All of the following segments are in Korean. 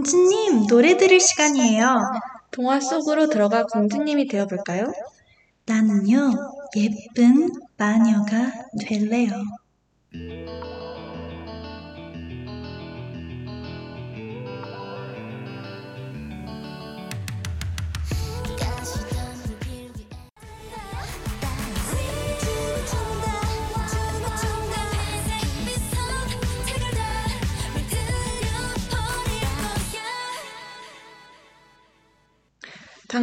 공주님, 노래 들을 시간이에요. 동화 속으로 들어가 공주님이 되어볼까요? 나는요, 예쁜 마녀가 될래요.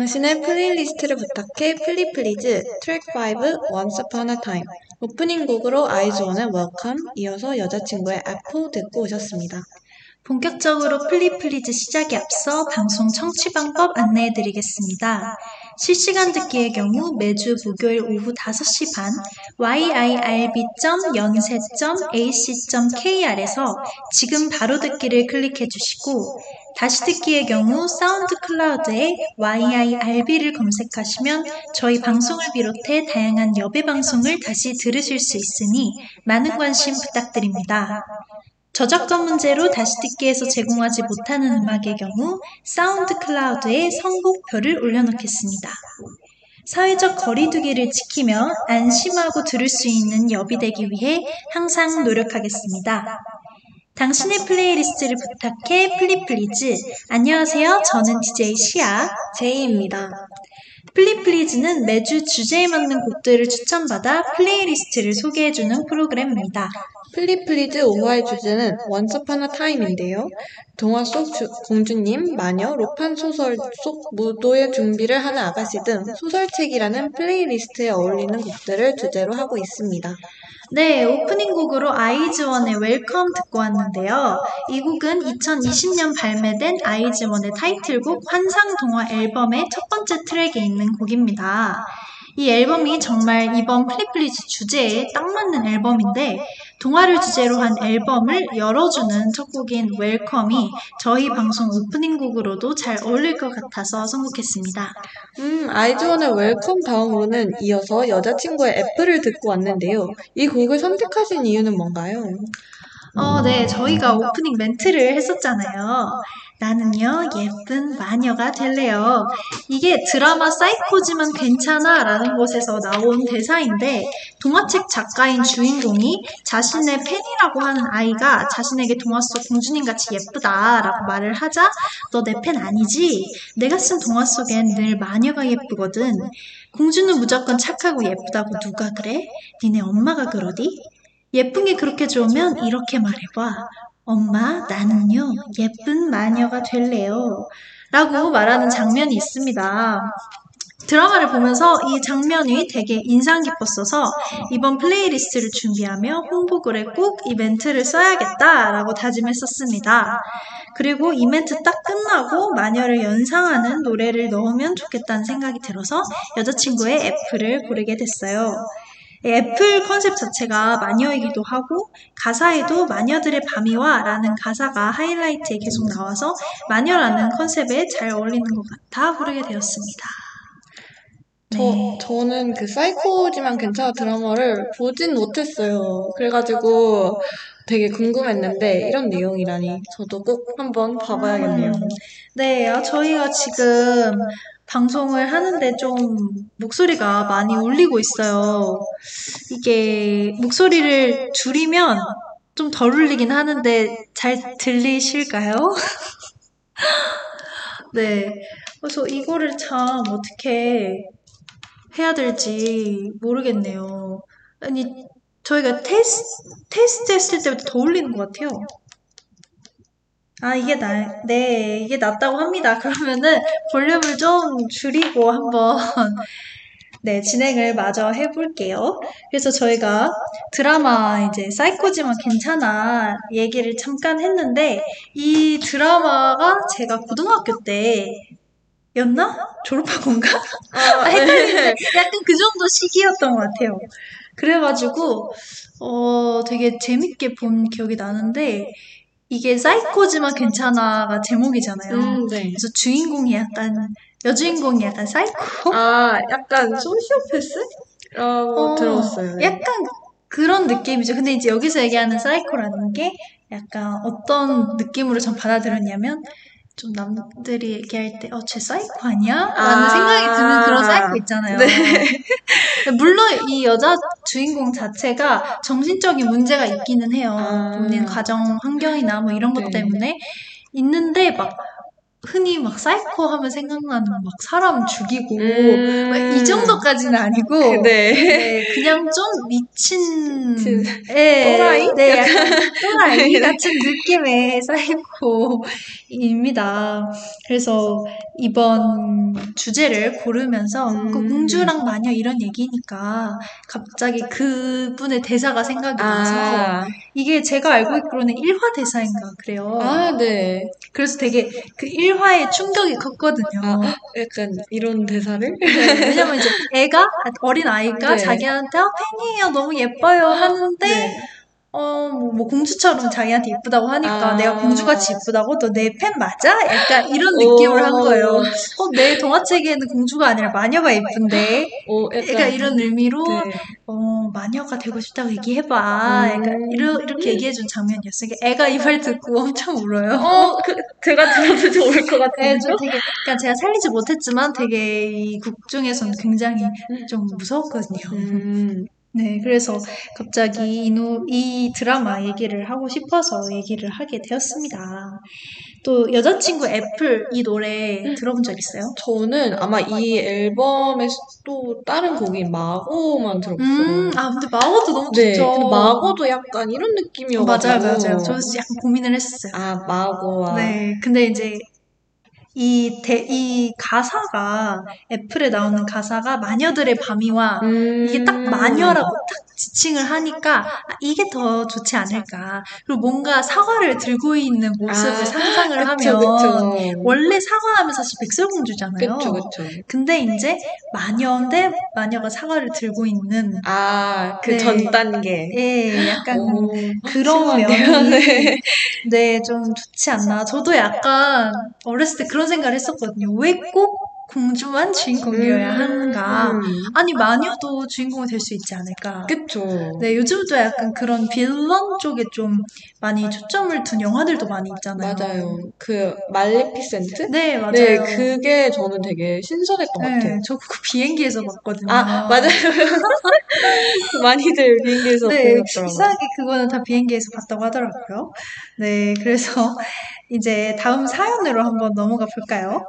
당신의 플레이리스트를 부탁해 플리플리즈 트랙 5 Once Upon a Time 오프닝 곡으로 아이즈원의 Welcome 이어서 여자친구의 Apple 듣고 오셨습니다. 본격적으로 플리플리즈 시작에 앞서 방송 청취 방법 안내해 드리겠습니다. 실시간 듣기의 경우 매주 목요일 오후 5시 반 yirb.yonsei.ac.kr에서 지금 바로 듣기를 클릭해 주시고 다시 듣기의 경우 SoundCloud에 yirb를 검색하시면 저희 방송을 비롯해 다양한 여비 방송을 다시 들으실 수 있으니 많은 관심 부탁드립니다. 저작권 문제로 다시 듣기에서 제공하지 못하는 음악의 경우 SoundCloud에 선곡표를 올려놓겠습니다. 사회적 거리두기를 지키며 안심하고 들을 수 있는 여비 되기 위해 항상 노력하겠습니다. 당신의 플레이리스트를 부탁해 플리플리즈. 안녕하세요. 저는 DJ 시아 제이입니다. 플리플리즈는 매주 주제에 맞는 곡들을 추천받아 플레이리스트를 소개해주는 프로그램입니다. 플리플리즈 5화의 주제는 Once Upon a Time인데요. 동화 속 주, 공주님, 마녀, 로판 소설 속 무도회 준비를 하는 아가씨 등 소설책이라는 플레이리스트에 어울리는 곡들을 주제로 하고 있습니다. 네, 오프닝 곡으로 아이즈원의 Welcome 듣고 왔는데요. 이 곡은 2020년 발매된 아이즈원의 타이틀곡 환상동화 앨범의 첫 번째 트랙에 있는 곡입니다. 이 앨범이 정말 이번 플리플리즈 주제에 딱 맞는 앨범인데 동화를 주제로 한 앨범을 열어주는 첫 곡인 Welcome이 저희 방송 오프닝 곡으로도 잘 어울릴 것 같아서 선곡했습니다. 음, 아이즈원의 Welcome 다음으로는 이어서 여자친구의 Apple을 듣고 왔는데요. 이 곡을 선택하신 이유는 뭔가요? 어, 네, 저희가 오프닝 멘트를 했었잖아요. 나는요, 예쁜 마녀가 될래요. 이게 드라마 사이코지만 괜찮아 라는 곳에서 나온 대사인데, 동화책 작가인 주인공이 자신의 팬이라고 하는 아이가 자신에게 동화 속 공주님 같이 예쁘다 라고 말을 하자, 너 내 팬 아니지? 내가 쓴 동화 속엔 늘 마녀가 예쁘거든. 공주는 무조건 착하고 예쁘다고 누가 그래? 니네 엄마가 그러디? 예쁜 게 그렇게 좋으면 이렇게 말해봐. 엄마, 나는요, 예쁜 마녀가 될래요. 라고 말하는 장면이 있습니다. 드라마를 보면서 이 장면이 되게 인상 깊었어서 이번 플레이리스트를 준비하며 홍보글에 꼭 이 멘트를 써야겠다라고 다짐했었습니다. 그리고 이 멘트 딱 끝나고 마녀를 연상하는 노래를 넣으면 좋겠다는 생각이 들어서 여자친구의 애플을 고르게 됐어요. 애플 컨셉 자체가 마녀이기도 하고 가사에도 마녀들의 밤이와 라는 가사가 하이라이트에 계속 나와서 마녀라는 컨셉에 잘 어울리는 것 같아 부르게 되었습니다. 저, 저는 그 사이코지만 괜찮아 드라마를 보진 못했어요. 그래가지고 되게 궁금했는데 이런 내용이라니 저도 꼭 한번 봐봐야겠네요. 음, 네, 아, 저희가 지금 방송을 하는데 좀 목소리가 많이 울리고 있어요. 이게 목소리를 줄이면 좀 덜 울리긴 하는데 잘 들리실까요? 네. 그래서 이거를 참 어떻게 해야 될지 모르겠네요. 아니, 저희가 테스, 테스트 했을 때부터 더 울리는 것 같아요. 아, 이게 나, 네, 이게 낫다고 합니다. 그러면은 볼륨을 좀 줄이고 한번, 네, 진행을 마저 해볼게요. 그래서 저희가 드라마 이제 사이코지만 괜찮아 얘기를 잠깐 했는데, 이 드라마가 제가 고등학교 때 였나? 졸업한 건가? 아, 헷갈리는데 약간 그 정도 시기였던 것 같아요. 그래가지고, 어, 되게 재밌게 본 기억이 나는데, 이게 사이코지만 괜찮아가 제목이잖아요. 음, 네. 그래서 주인공이 약간 여주인공이 약간 사이코? 아, 약간 소시오패스? 라고 어, 들었어요. 네. 약간 그런 느낌이죠. 근데 이제 여기서 얘기하는 사이코라는 게 약간 어떤 느낌으로 전 받아들였냐면 좀 남들이 얘기할 때, 어, 쟤 사이코 아니야? 라는 아. 생각이 드는 그런 사이코 있잖아요. 네. 물론 이 여자 주인공 자체가 정신적인 문제가 있기는 해요. 아. 본인 가정 환경이나 뭐 이런 것 네. 때문에 있는데 막 흔히 막 사이코 하면 생각나는 막 사람 죽이고 음. 막 이 정도까지는 아니고 네. 네, 그냥 좀 미친, 예, 또라이? 네, 또라이 같은 느낌의 사이코입니다. 그래서 이번 주제를 고르면서 음. 그 공주랑 마녀 이런 얘기니까 갑자기 그분의 대사가 생각이 나서 아, 이게 제가 알고 있기로는 1화 대사인가 그래요. 아, 네. 그래서 되게 그 1화 에 충격이 컸거든요. 아, 약간 이런 대사를? 네, 왜냐면 이제 애가 어린 아이가 네. 자기한테 아 팬이에요 너무 예뻐요 하는데 네. 어 뭐 뭐 공주처럼 자기한테 예쁘다고 하니까 아. 내가 공주같이 예쁘다고 너 내 팬 맞아? 약간 이런 느낌을 한 거예요. 어, 내 동화책에는 공주가 아니라 마녀가 예쁜데 오, 약간. 그러니까 이런 의미로 네. 어 마녀가 되고 싶다고 얘기해봐. 음. 약간 이러, 이렇게 얘기해준 장면이었어요. 그러니까 애가 이 말 듣고 엄청 울어요. 어, 그, 제가 들어도 좋을 것 같아요. 네, 좀 되게, 그러니까 제가 살리지 못했지만 되게 이곡 중에서는 굉장히 좀 무서웠거든요. 음, 네, 그래서 갑자기 이, 노, 이 드라마 얘기를 하고 싶어서 얘기를 하게 되었습니다. 또 여자친구 애플 이 노래 들어본 적 있어요? 저는 아마 이 앨범에 또 다른 곡인 마고만 들어봤어요. 음, 아, 근데 마고도 너무 네, 좋죠. 근데 마고도 약간 이런 느낌이어가지고. 맞아요, 맞아요. 저도 약간 고민을 했었어요. 아, 마고와. 네, 근데 이제 이, 대, 이 가사가, 애플에 나오는 가사가 마녀들의 밤이와 음. 이게 딱 마녀라고 딱 지칭을 하니까 아, 이게 더 좋지 않을까. 그리고 뭔가 사과를 들고 있는 모습을 아, 상상을 그쵸, 하면 그쵸. 원래 사과하면 사실 백설공주잖아요. 그쵸, 그쵸. 근데 이제 마녀인데 마녀가 사과를 들고 있는 아, 그 네. 전 단계. 예, 약간 오, 그런? 면이 네. 네, 좀 좋지 않나. 저도 약간 어렸을 때 그런 생각을 했었거든요. 왜 꼭 공주만 주인공이어야 하는가? 음, 아니, 마녀도 주인공이 될 수 있지 않을까? 그쵸. 네, 요즘도 약간 그런 빌런 쪽에 좀 많이 초점을 둔 영화들도 많이 있잖아요. 맞아요. 그, 말레피센트? 네, 맞아요. 네, 그게 저는 되게 신선했던 것 같아요. 네, 저 그거 비행기에서 봤거든요. 아, 맞아요. 많이들 비행기에서 네, 보셨더라고요. 이상하게 그거는 다 비행기에서 봤다고 하더라고요. 네, 그래서 이제 다음 사연으로 한번 넘어가 볼까요?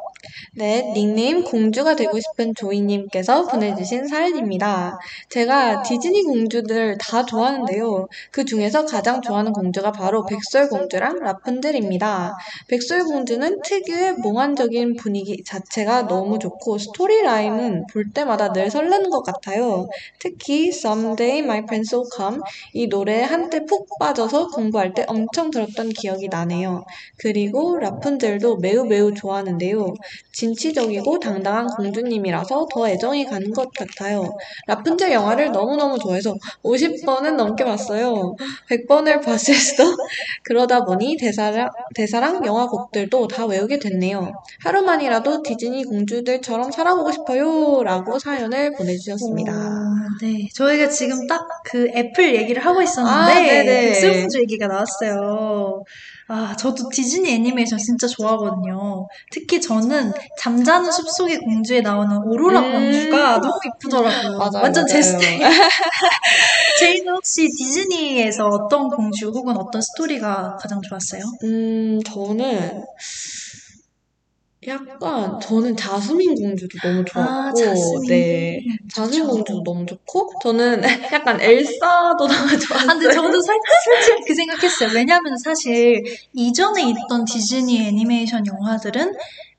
네, 닉네임 공주가 되고 싶은 조이님께서 보내주신 사연입니다. 제가 디즈니 공주들 다 좋아하는데요. 그 중에서 가장 좋아하는 공주가 바로 백설공주랑 라푼젤입니다. 백설공주는 특유의 몽환적인 분위기 자체가 너무 좋고 스토리라인은 볼 때마다 늘 설레는 것 같아요. 특히 Someday My Prince Will Come 이 노래에 한때 푹 빠져서 공부할 때 엄청 들었던 기억이 나네요. 그 리고 라푼젤도 매우 매우 좋아하는데요. 진취적이고 당당한 공주님이라서 더 애정이 가는 것 같아요. 라푼젤 영화를 너무너무 좋아해서 50번은 넘게 봤어요. 100번을 봤을 수도. 그러다 보니 대사랑, 대사랑 영화 곡들도 다 외우게 됐네요. 하루만이라도 디즈니 공주들처럼 살아보고 싶어요. 라고 사연을 보내주셨습니다. 오, 네, 저희가 지금 딱 그 애플 얘기를 하고 아, 있었는데 네네. 백설공주 얘기가 나왔어요. 아, 저도 디즈니 애니메이션 진짜 좋아하거든요. 특히 저는 잠자는 숲속의 공주에 나오는 오로라 음. 공주가 너무 이쁘더라고요. 맞아요, 완전 제 맞아요. 스타일. 제이는 혹시 디즈니에서 어떤 공주 혹은 어떤 스토리가 가장 좋았어요? 음, 저는 약간 저는 자스민 공주도 너무 좋았고, 아, 자스민. 네, 자스민 공주도 너무 좋고, 저는 약간 엘사도 너무 아, 좋았어요. 근데 저도 살, 살짝 그 생각했어요. 왜냐면 사실 이전에 있던 디즈니 애니메이션 영화들은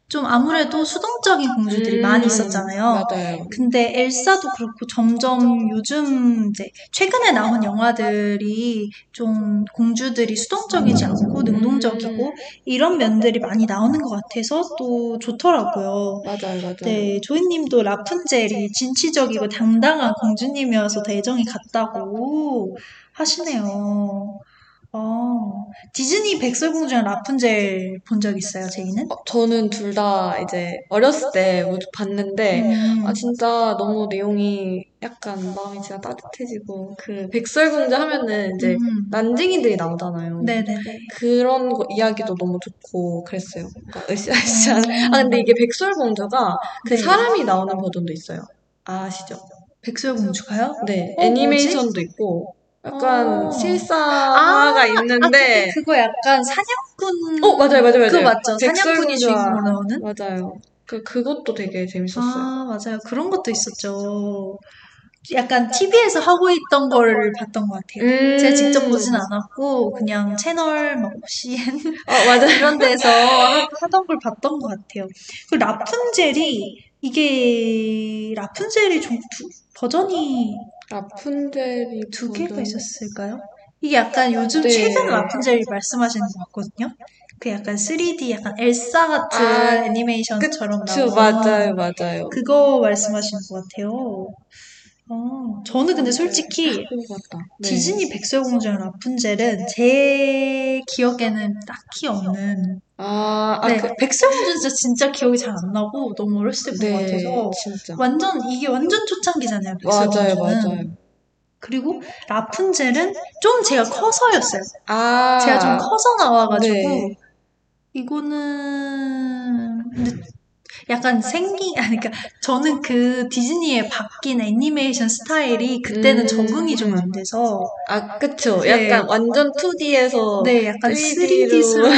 좀 아무래도 수동적인 공주들이 음, 많이 있었잖아요. 맞아요. 근데 엘사도 그렇고 점점 요즘 이제 최근에 나온 영화들이 좀 공주들이 수동적이지 않고 능동적이고 이런 면들이 많이 나오는 것 같아서 또 좋더라고요. 맞아요, 맞아요. 네, 조이님도 라푼젤이 진취적이고 당당한 공주님이어서 더 애정이 갔다고 하시네요. 어, 디즈니 백설공주랑 라푼젤 본 적 있어요, 제이는? 어, 저는 둘 다 이제 어렸을 때 모두 봤는데, 음, 아, 진짜 너무 내용이 약간 마음이 진짜 따뜻해지고, 그 백설공주 하면은 이제 음. 난쟁이들이 나오잖아요. 네네네. 그런 거, 이야기도 너무 좋고 그랬어요. 뭔가 으쌰으쌰. 아, 근데 이게 백설공주가 그 네. 사람이 나오는 버전도 있어요. 아시죠? 백설공주가요? 네. 어, 애니메이션도 있고, 약간 어. 실사화가 아, 있는데, 근데 그거 약간 사냥꾼. 어, 맞아요, 맞아요, 맞아요. 그거 맞죠? 사냥꾼이 주인공으로 나오는? 맞아요. 그, 그것도 되게 재밌었어요. 아, 맞아요. 그런 것도 있었죠. 약간 TV에서 하고 있던 거를 봤던 것 같아요. 음. 제가 직접 보진 않았고, 그냥 채널, 막, CN, 어, 맞아요. 이런 데서 하- 하던 걸 봤던 것 같아요. 그 라푼젤이, 이게, 라푼젤이 좀 두, 버전이 라푼젤이 두 개가 있었을까요? 이게 약간 요즘 네. 최근 라푼젤 말씀하시는 것 같거든요. 그 약간 3D, 약간 엘사 같은 아, 애니메이션처럼 나온 맞아요, 맞아요. 그거 말씀하시는 것 같아요. 어, 저는 근데 솔직히. 네. 디즈니 백설공주랑 라푼젤은 제 기억에는 딱히 없는. 아, 아, 네, 그, 백설공주는 진짜, 진짜 기억이 잘 안 나고 너무 어렸을 때 본것 네, 같아서 진짜. 완전 이게 완전 초창기잖아요. 맞아요, 백설공주는. 맞아요. 그리고 라푼젤은 좀 제가 커서였어요. 아, 제가 좀 커서 나와가지고 네. 이거는 근데 약간 생긴 아니 그러니까 저는 그 디즈니에 바뀐 애니메이션 스타일이 그때는 음. 적응이 좀 안 돼서 아, 그쵸. 네. 약간 완전 2D에서 네 약간 3D 3D스러운 로.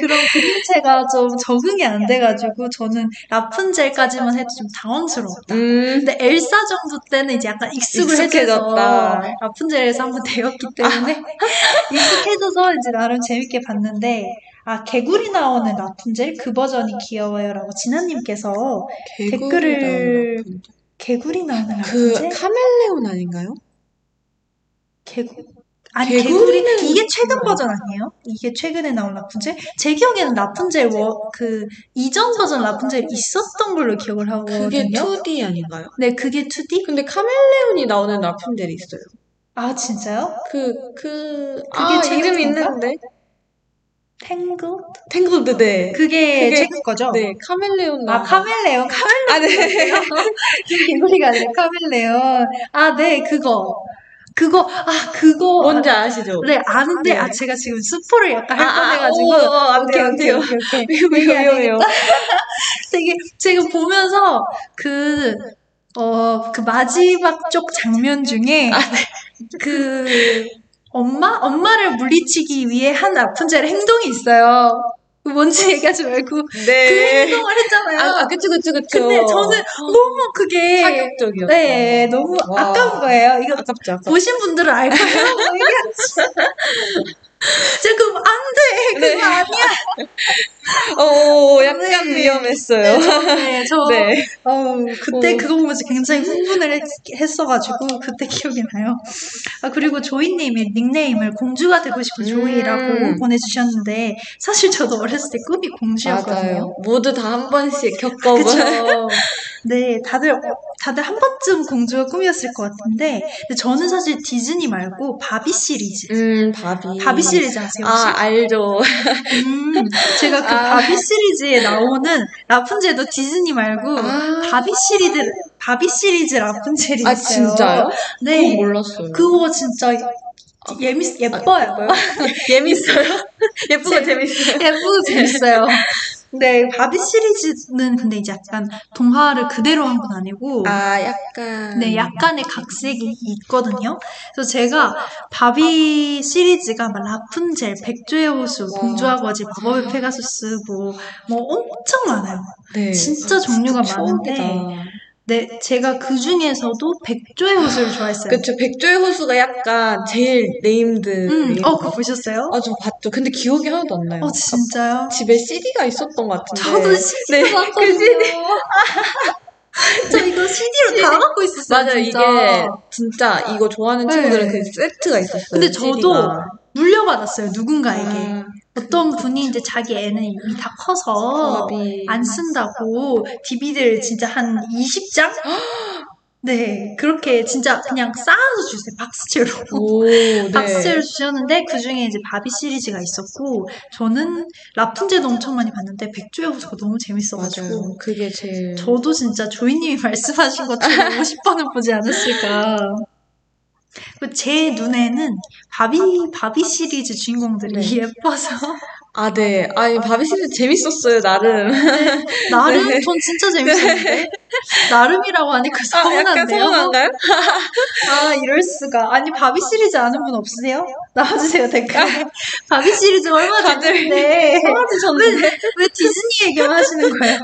그런 그림체가 좀 적응이 안 돼가지고 저는 라푼젤까지만 해도 좀 당황스러웠다. 음, 근데 엘사 정도 때는 이제 약간 익숙을 해져서 익숙해졌다. 라푼젤에서 한번 되었기 때문에 익숙해져서 이제 나름 재밌게 봤는데 아 개구리 나오는 라푼젤 그 버전이 귀여워요라고 진아님께서 댓글을- 나오는 라푼젤. 개구리 나오는 그 라푼젤 카멜레온 아닌가요? 개구 아니 개구리는 개구리 이게 최근? 버전 아니에요? 이게 최근에 나온 라푼젤? 제 기억에는 라푼젤 워, 그 이전 버전 라푼젤이 있었던 걸로 기억을 그게 하거든요. 2D 아닌가요? 네 그게 2D? 근데 카멜레온이 나오는 라푼젤이 있어요. 아 진짜요? 그, 그, 그게 아, 최근 이름 건가? 있는데? 탱글? 탱글드, 네. 그게, 그게- 최근 거죠? 네, 카멜레온 아. 카멜레온, 카멜레온. 아, 네. 개구리가 아니라 카멜레온. 아, 네, 그거. 그거, 아, 그거. 뭔지 아시죠? 네, 아는데, 네. 아, 제가 지금 스포를 약간 할 아, 아, 뻔해가지고. 오, 어, 안 오케이. 오케이, 오케이, 위험해요. 되게, 제가 보면서 그, 어, 그 마지막 쪽 장면 중에, 아, 그, 엄마? 엄마를 물리치기 위해 한 라푼젤의 행동이 있어요. 그 뭔지 얘기하지 말고, 그 네. 행동을 했잖아요. 아, 아, 그쵸, 그쵸, 그쵸. 근데 저는 너무 그게 파격적이었어. 네 너무 와. 아까운 거예요. 이거 아깝죠, 아깝죠. 보신 분들은 알 거예요. 제가 그럼 안돼 그거 네. 아니야. 어, 약간 네. 위험했어요. 네, 저 네. 어우, 그때 어. 그거 보면서 굉장히 흥분을 했, 했어가지고 그때 기억이 나요. 아 그리고 조이님이 닉네임을 공주가 되고 싶은 음. 조이라고 보내주셨는데 사실 저도 어렸을 때 꿈이 공주였거든요. 맞아요. 모두 다 한 번씩 겪어본. 그쵸. 네, 다들, 어, 다들 한 번쯤 공주가 꿈이었을 것 같은데, 근데 저는 사실 디즈니 말고 바비 시리즈. 음, 바비. 바비 시리즈 아세요, 혹시? 아, 알죠. 음, 제가 그 아. 바비 시리즈에 나오는 라푼젤도 디즈니 말고, 아. 바비 시리즈, 바비 시리즈 라푼젤이 있어요. 아, 진짜요? 네. 그건 몰랐어요. 그거 진짜 예미, 예뻐요. 재밌어요? 예쁘고 재밌어요. 예쁘고 재밌어요. 네, 바비 시리즈는 근데 이제 약간 동화를 그대로 한 건 아니고, 아, 약간. 네, 약간의 각색이 있거든요. 그래서 제가 바비 시리즈가 막 라푼젤, 백조의 호수, 와. 공주와 거지, 마법의 페가수스 뭐, 뭐 엄청 많아요. 네. 진짜 종류가 많은데. 네, 제가 그 중에서도 백조의 호수를 좋아했어요. 그쵸, 백조의 호수가 약간 제일 named. 음, 어, 그거 보셨어요? 아, 저 봤죠. 근데 기억이 하나도 안 나요. 어, 진짜요? 집에 CD가 있었던 것 같은데. 저도 CD도 네, 봤거든요. 그 CD. 저 이거 CD로 다 갖고 있었어요. 맞아요. 진짜. 이게 진짜 이거 좋아하는 네. 친구들은 그 세트가 있었어요. 근데 저도 CD가. 물려받았어요, 누군가에게. 아, 어떤 분이 이제 자기 애는 이미 다 커서 바비. 안 쓴다고 DVD를 진짜 한 20장? 네, 그렇게 진짜 그냥 쌓아서 주세요. 박스채로. 오, 네. 박스채로 주셨는데 그 중에 이제 바비 시리즈가 있었고 저는 라푼젤도 엄청 많이 봤는데 백조의 호수가 너무 재밌어가지고 맞아요. 그게 제일. 저도 진짜 조이님이 말씀하신 것처럼 50번은 보지 않았을까. 그제 눈에는 바비 바비 시리즈 주인공들이 네. 예뻐서 아, 네. 아니, 바비 시리즈 재밌었어요, 나름. 나름 네. 전 진짜 재밌었는데 나름이라고 하니까 아, 서운한데요. 서운한가요? 아, 이럴 수가. 아니, 바비 시리즈 아는 분 없으세요? 나와주세요, 댓글에. 바비 시리즈 얼마 됐는데. 서운해졌는데. 왜 디즈니 얘기만 하시는 거예요?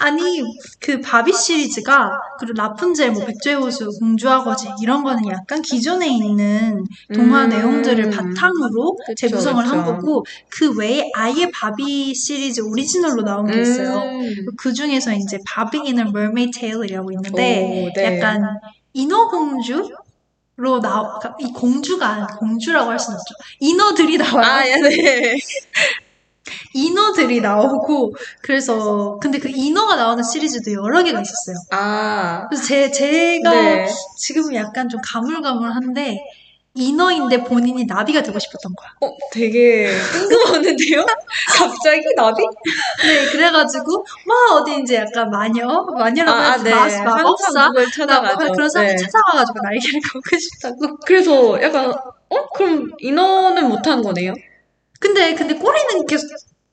아니, 그 바비 시리즈가, 그리고 라푼젤, 뭐, 백조의 호수, 공주와 거지, 이런 거는 약간 기존에 있는 동화 음. 내용들을 바탕으로 그쵸, 재구성을 한 그쵸. 거고, 그 외에 아예 바비 시리즈 오리지널로 나온 게 있어요. 음. 그 중에서 이제 바비기는 mermaid tale이라고 있는데 오, 네. 약간 인어공주 로 나, 그러니까 이 공주가 공주라고 할 수는 없죠. 인어들이 나와요. 아, 예, 네. 인어들이 나오고 그래서 근데 그 인어가 나오는 시리즈도 여러 개가 있었어요. 아. 그래서 제 제가 네. 지금 약간 좀 가물가물한데 인어인데 본인이 나비가 되고 싶었던 거야. 어, 되게 뜬금없는데요? 갑자기 나비? 네, 그래가지고 막 어디 이제 약간 마녀, 마녀라고 아, 해야지 네. 마- 마법사 찾아가죠. 그런 사람이 네. 찾아와가지고 날개를 갖고 싶다고. 그래서 약간, 어? 그럼 인어는 못한 거네요? 근데 근데 꼬리는 계속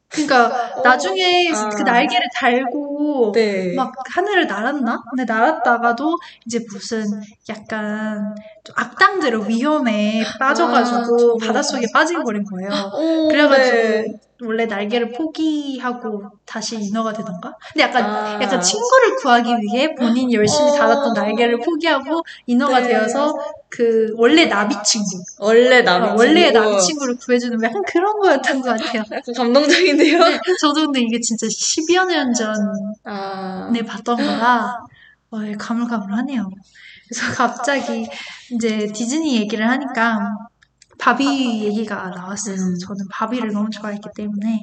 그러니까 나중에 아. 그 날개를 달고 네. 막 하늘을 날았나? 근데 날았다가도 이제 무슨 약간 좀 악당들의 위험에 빠져가지고 아, 바닷속에 빠진 거린 거예요. 오, 그래가지고 네. 원래 날개를 포기하고 다시 인어가 되던가? 근데 약간 아. 약간 친구를 구하기 위해 본인이 열심히 어. 달았던 날개를 포기하고 인어가 네. 되어서 그 원래 나비 친구, 원래 나비 어, 원래 친구. 나비 친구를 구해주는 약간 그런 거였던 것 같아요. 약간 감동적인데요? 네, 저도 근데 이게 진짜 10여 년 전에 아. 봤던 거라 어, 가물가물하네요. 그래서 갑자기 이제 디즈니 얘기를 하니까 바비 얘기가 나왔어요. 음. 저는 바비를 너무 좋아했기 때문에.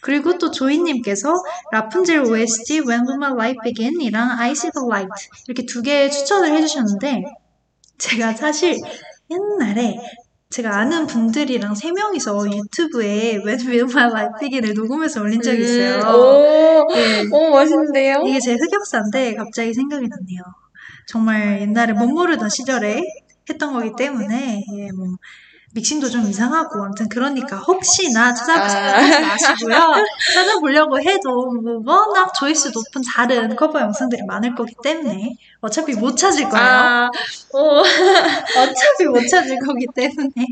그리고 또 조이님께서 라푼젤 OST When Will My Life Begin 이랑 I See the Light 이렇게 두 개 추천을 해주셨는데 제가 사실 옛날에 제가 아는 분들이랑 세 명이서 유튜브에 When Will My Life Begin을 녹음해서 올린 적이 있어요. 음, 오, 네. 오, 멋있는데요? 이게 제 흑역사인데 갑자기 생각이 났네요. 정말 옛날에 못 모르던 시절에 했던 거기 때문에 예, 뭐 믹싱도 좀 이상하고 아무튼 그러니까 혹시나 찾아볼 아. 마시고요. 찾아보려고 해도 뭐 워낙 조회수 높은 다른 커버 영상들이 많을 거기 때문에 어차피 못 찾을 거예요. 아, 오. 어차피 못 찾을 거기 때문에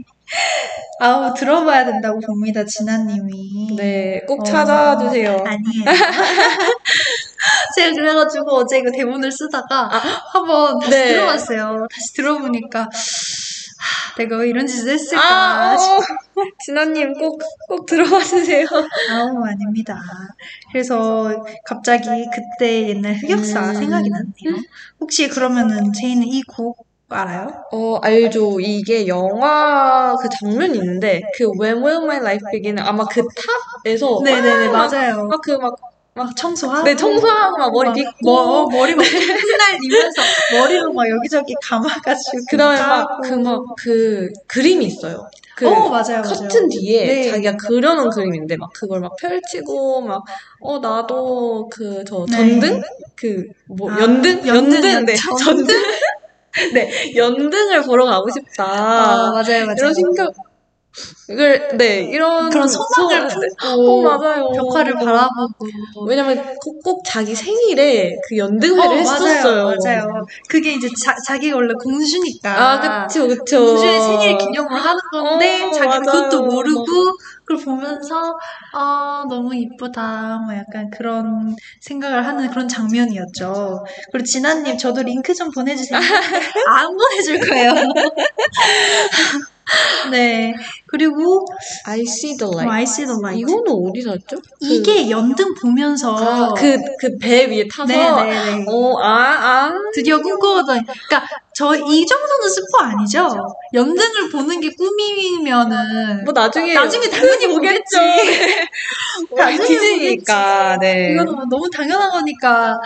아우 들어봐야 된다고 봅니다 진아님이. 네, 꼭 어, 찾아주세요. 아니에요. 제가 그래가지고 어제 이거 대본을 쓰다가 한번 다시 네. 들어봤어요. 다시 들어보니까 하, 내가 왜 이런 짓을 했을까 아, 싶- 어, 진아님 꼭, 꼭 들어봐 주세요. 아우 아닙니다. 그래서 갑자기 그때 옛날 흑역사 음. 생각이 났네요. 혹시 그러면은 제이는 이 곡 알아요? 어, 알죠. 이게 영화 그 장면이 있는데, 그 When Will My Life Begin 아마 그 탑에서 네네네 막, 맞아요. 막 그 막, 막 청소하고 네, 청소하고 막 머리 막 빗고, 뭐, 머리 막 흩날리면서 머리로 막 여기저기 감아가지고 그 다음에 막 까고. 그막 그 그림이 있어요. 그 어 맞아요 맞아요. 커튼 뒤에 네. 자기가 그려놓은 그림인데 막 그걸 막 펼치고 막 어 나도 그저 네. 전등 그뭐 아, 연등 연등, 연등 네. 전등 네 연등을 보러 가고 싶다 아 맞아요 맞아요. 이런 생각 을네 이런 그런 소망을. 품고 어, 맞아요 벽화를 바라보고 왜냐면 꼭, 꼭 자기 생일에 그 연등회를 했었어요 맞아요, 맞아요. 그게 이제 자, 자기가 원래 공주니까. 아 그쵸 그쵸 공주의 생일 기념을 하는 건데, 어, 맞아요. 그것도 모르고, 그걸 보면서, 아, 너무 이쁘다. 뭐 약간 그런 생각을 하는 그런 장면이었죠. 그리고 진아님, 저도 링크 좀 보내주세요. 안 보내줄 거예요. 네. 그리고, I see the 어, light I see the light. 이거는 어디서 했죠? 이게 연등 보면서. 아, 그, 그 배 위에 타서. 네네네. 어, 아, 아. 드디어 꿈꿔오던, 그러니까 저 이 정도는 스포 아니죠? 연등을 보는 게 꿈이면은 뭐 나중에. 나중에 당연히 보겠지. 당연히 당연히 디즈니니까, 네. 이거는 뭐 너무 당연한 거니까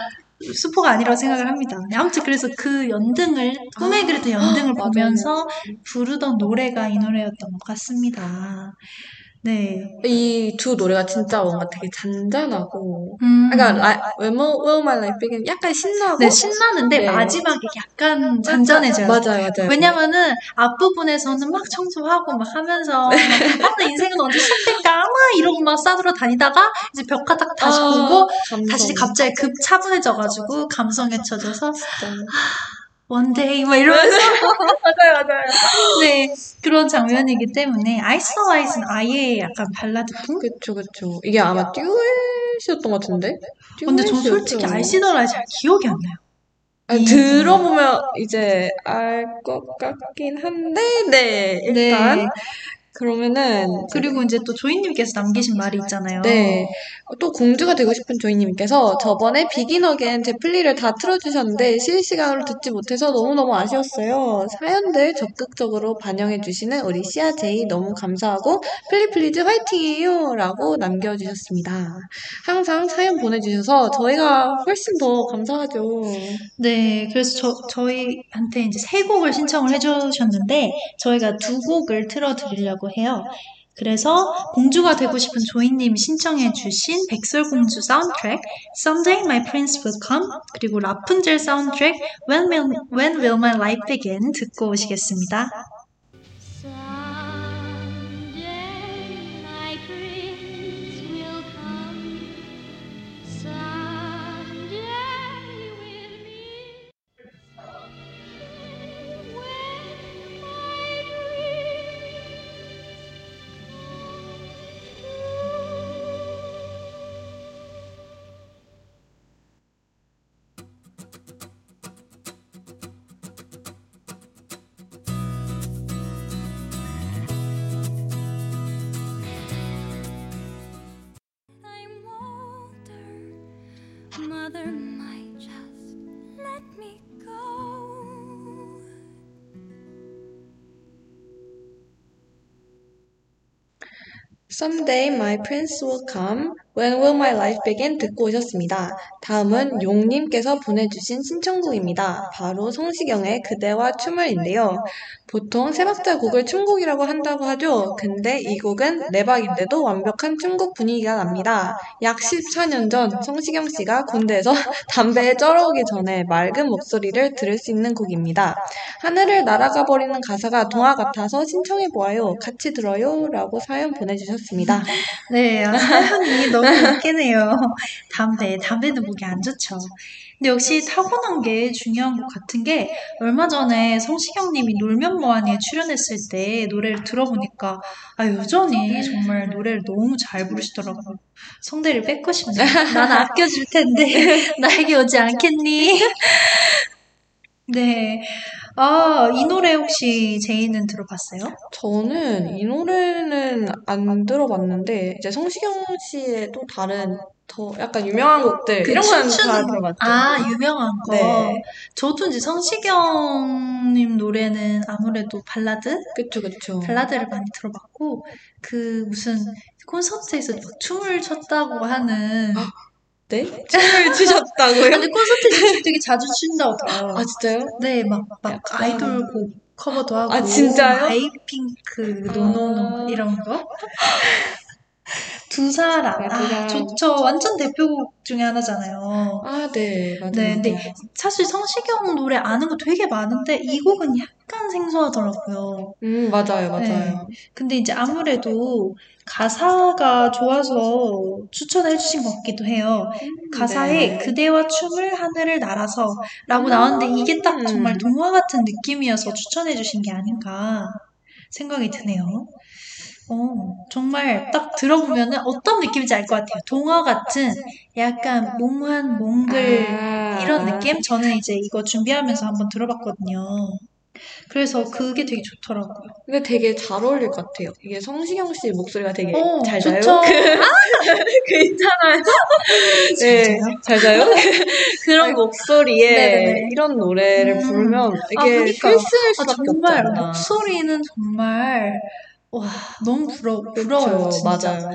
스포가 아니라고 생각을 합니다. 네, 아무튼 그래서 그 연등을 꿈에 아, 그렸던 연등을 맞아요. 보면서 부르던 노래가 이 노래였던 것 같습니다. 네. 이 두 노래가 진짜 뭔가 되게 잔잔하고 음, 그러니까 라, When Will Will My Life Begin 약간 신나고 네, 신나는데 네. 마지막에 약간 잔잔해져요. 맞아요, 맞아요. 왜냐면은 앞부분에서는 막 청소하고 막 하면서 막 아, 나 인생은 언제 시작될까? 막 이러고 막 싸돌아 다니다가 이제 벽가닥 다시 아, 보고 감성. 다시 갑자기 급 차분해져가지고 감성에 젖어서 day 막 이러면서 맞아요, 맞아요. 네 그런 장면이기 때문에 아이스 아이스는 아예 약간 발라드풍? 그쵸, 그쵸. 이게 아마 듀엣이었던 것 같은데? 근데 전 솔직히. 아이시더라이 잘 기억이 안 나요. 아니, 이- 들어보면 이제 알 것 같긴 한데, 네, 일단. 네. 그러면은, 그리고 이제 또 조이님께서 남기신 말이 있잖아요. 네. 또 공주가 되고 싶은 조이님께서 저번에 Begin Again 제 플리를 다 틀어주셨는데 실시간으로 듣지 못해서 너무너무 아쉬웠어요. 사연들 적극적으로 반영해주시는 우리 시아제이 너무 감사하고 플리 플리즈 화이팅이에요! 라고 남겨주셨습니다. 항상 사연 보내주셔서 저희가 훨씬 더 감사하죠. 네, 그래서 저, 저희한테 이제 세 곡을 신청을 해주셨는데, 저희가 두 곡을 틀어드리려고 해요. 그래서 공주가 되고 싶은 조이님이 신청해 주신 백설공주 사운드트랙, Someday My Prince Will Come, 그리고 라푼젤 사운드트랙, When Will, When Will My Life Begin 듣고 오시겠습니다. Someday my prince will come. When will my life begin? 듣고 오셨습니다. 다음은 용님께서 보내주신 신청곡입니다. 바로 성시경의 그대와 춤을인데요. 보통 세 박자 곡을 춤곡이라고 한다고 하죠. 근데 이 곡은 네 박인데도 완벽한 춤곡 분위기가 납니다. 약 14년 전 성시경 씨가 군대에서 담배에 쩔어오기 전에 맑은 목소리를 들을 수 있는 곡입니다. 하늘을 날아가 버리는 가사가 동화 같아서 신청해 보아요. 같이 들어요. 라고 사연 보내주셨습니다. 네, 아, 사연이 너무 웃기네요. 담배, 담배는 목이 안 좋죠. 근데 역시 타고난 게 중요한 것 같은 게 얼마 전에 성시경 님이 놀면 뭐하니에 출연했을 때 노래를 들어보니까 아, 여전히 정말 노래를 너무 잘 부르시더라고요. 성대를 뺏고 싶네요. 난 아껴줄 텐데 나에게 오지 않겠니? 네. 아, 이 노래 혹시 제이는 들어봤어요? 저는 이 노래는 안 들어봤는데 이제 성시경 씨의 또 다른 더 약간 유명한 곡들 그 이런 건 춤추는 다 거. 들어봤죠. 아, 유명한 거. 네. 저도 이제 성시경님 노래는 아무래도 발라드? 그쵸 그쵸. 발라드를 많이 들어봤고, 그 무슨 콘서트에서 막 춤을 췄다고 하는. 네? 춤을 추셨다고요? 근데 콘서트에서 되게 자주 춘다고 들어요. 아 진짜요? 네, 막, 막 약간- 아이돌 곡 커버도 하고. 아, 진짜요? 아이핑크, 노노노, 이런 거. 두 사람. 네, 두 아, 사람. 좋죠. 완전 대표곡 중에 하나잖아요. 아 네 맞아요. 네, 근데. 사실 성시경 노래 아는 거 되게 많은데 이 곡은 약간 생소하더라고요. 음 맞아요 맞아요. 근데 이제 아무래도 가사가 좋아서 추천해 주신 것 같기도 해요. 가사에 네. 그대와 춤을 하늘을 날아서 라고 나왔는데 이게 딱 정말 음. 동화 같은 느낌이어서 추천해 주신 게 아닌가 생각이 드네요. 어, 정말 딱 들어보면 은 어떤 느낌인지 알 것 같아요. 동화 같은 약간 몽환, 몽글 아, 이런 아. 느낌? 저는 이제 이거 준비하면서 한번 들어봤거든요. 그래서 그게 되게 좋더라고요. 근데 되게 잘 어울릴 것 같아요. 이게 성시경 씨 목소리가 되게 어, 잘 자요. 좋죠. 그 있잖아요. 네? 잘 자요? 그런 목소리에 네네네. 이런 노래를 음. 부르면 아, 이게. 필수일 아, 수밖에 없지 정말 않나. 목소리는 정말 와 너무 부러 부러워요 진짜. 맞아요.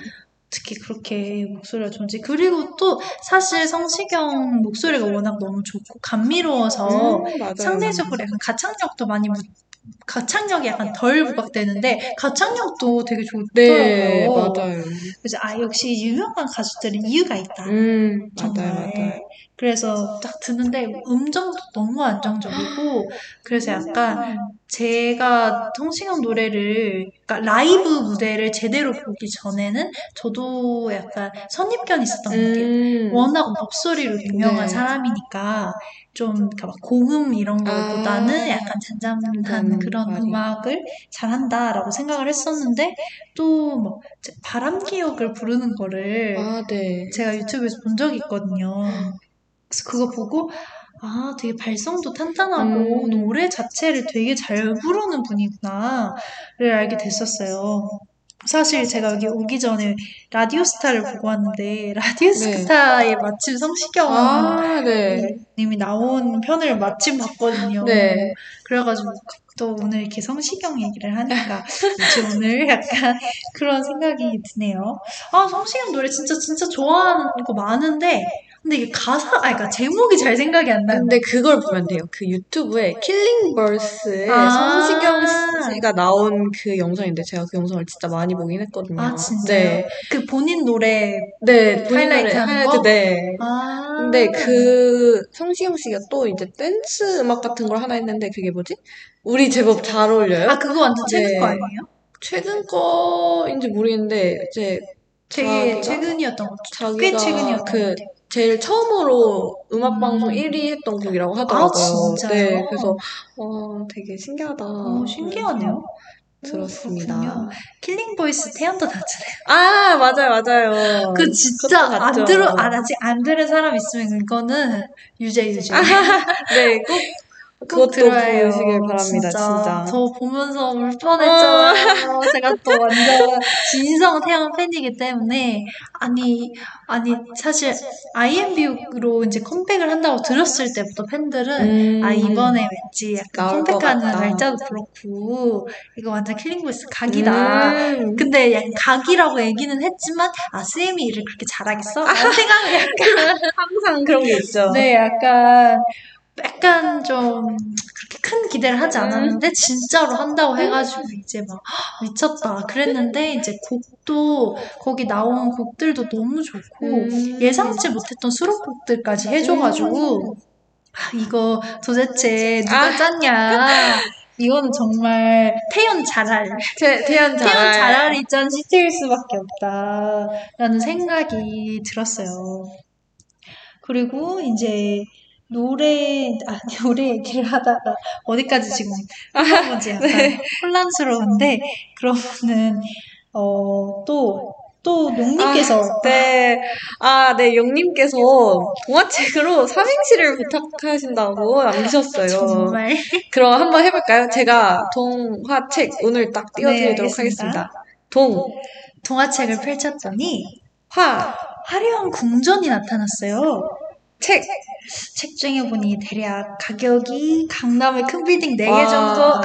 어떻게 그렇게 목소리가 좋은지. 그리고 또 사실 성시경 목소리가 워낙 너무 좋고 감미로워서 음. 상대적으로 약간 가창력도 많이 묻, 가창력이 약간 덜 부각되는데 가창력도 되게 좋더라고요. 네, 맞아요. 그래서 아 역시 유명한 가수들은 이유가 있다. 음. 맞아요, 맞아요. 그래서 딱 듣는데 음정도 너무 안정적이고 그래서 약간 제가 성시경 노래를 그러니까 라이브 무대를 제대로 보기 전에는 저도 약간 선입견이 있었던 것 같아요. 음, 워낙 목소리로 유명한 네. 사람이니까 좀 그러니까 막 고음 이런 거보다는 아. 약간 잔잔한 음, 그런 맞아요. 음악을 잘한다라고 생각을 했었는데 또뭐 바람기역을 부르는 거를 아, 네. 제가 유튜브에서 본 적이 있거든요. 그래서 그거 보고 아 되게 발성도 탄탄하고 음. 노래 자체를 되게 잘 부르는 분이구나를 알게 됐었어요. 사실 제가 여기 오기 전에 라디오스타를 보고 왔는데 라디오스타에 마침 성시경 네. 아, 네. 님이 나온 편을 마침 봤거든요. 네. 그래가지고 또 오늘 이렇게 성시경 얘기를 하니까 오늘 약간 그런 생각이 드네요. 아 성시경 노래 진짜 진짜 좋아하는 거 많은데 근데 이게 가사 아 그러니까 제목이 잘 생각이 안 나요. 근데 그걸 보면 돼요. 그 유튜브에 킬링버스에 아. 성시경 씨가 나온 그 영상인데 제가 그 영상을 진짜 많이 보긴 했거든요. 아 진짜요? 네. 그 본인 노래 네, 본인 하이라이트 노래 하이라이트, 거? 네. 아 근데 그 성시경 씨가 또 이제 댄스 음악 같은 걸 하나 했는데 그게 뭐지? 우리 제법 잘 어울려요. 아 그거 완전 최근 네. 거 아니에요? 최근 거인지 모르겠는데 이제 되게 자기가- 최근이었던 것 같아요. 꽤 최근이었던 그 것 같아요. 제일 처음으로 음악 방송 음. 1위 했던 곡이라고 하더라고요. 아, 진짜요? 네, 그래서 어 되게 신기하다. 오, 신기하네요. 들었습니다. 그렇군요. Killing Voice 태연도 나잖아요. 아 맞아요 맞아요. 그 진짜 안. 들어 아, 아직 안 들은 사람 있으면 이거는 유재 유재 네, 꼭꼭 그것도 들어야 보시길 바랍니다, 진짜. 저 보면서 울 뻔했잖아요. 제가 또 완전 진성 태연 팬이기 때문에 아니 아니 사실 INVU로 이제 컴백을 한다고 들었을 때부터 팬들은 음. 아 이번에 왠지 약간 컴백하는. 날짜도 그렇고 이거 완전 Killing Voice 각이다. 음. 근데 약간 각이라고 얘기는 했지만 아 SM이 일을 그렇게 잘하겠어? 라는 생각을 약간 항상 그런 게 있죠. 네 약간 약간 좀 그렇게 큰 기대를 하지 않았는데 진짜로 한다고 해가지고 이제 막 "헉, 미쳤다 그랬는데 이제 곡도 거기 나온 곡들도 너무 좋고 음. 예상치 못했던 수록곡들까지 해줘가지고 아, 이거 도대체 누가 아. 짰냐 이거는 정말 태연 잘할 태, 태연 잘. 태연 잘알이 짠 시트일 수밖에 없다라는 생각이 들었어요. 그리고 이제 노래 아 노래 얘기를 하다가 어디까지 지금 흘러보지 약간 혼란스러운데 그러면은 어 또 또 농님께서 네. 아, 네. 영님께서 동화책으로 삼행시를 부탁하신다고 남기셨어요. 정말 그럼 한번 해볼까요? 제가 동화책 오늘 딱 띄워드리도록 네. 하겠습니다. 동, 동화책을 펼쳤더니 화, 화려한 궁전이 나타났어요. 책. 책 중에 보니 대략 가격이 강남의 큰 빌딩 4개 와. 정도 아,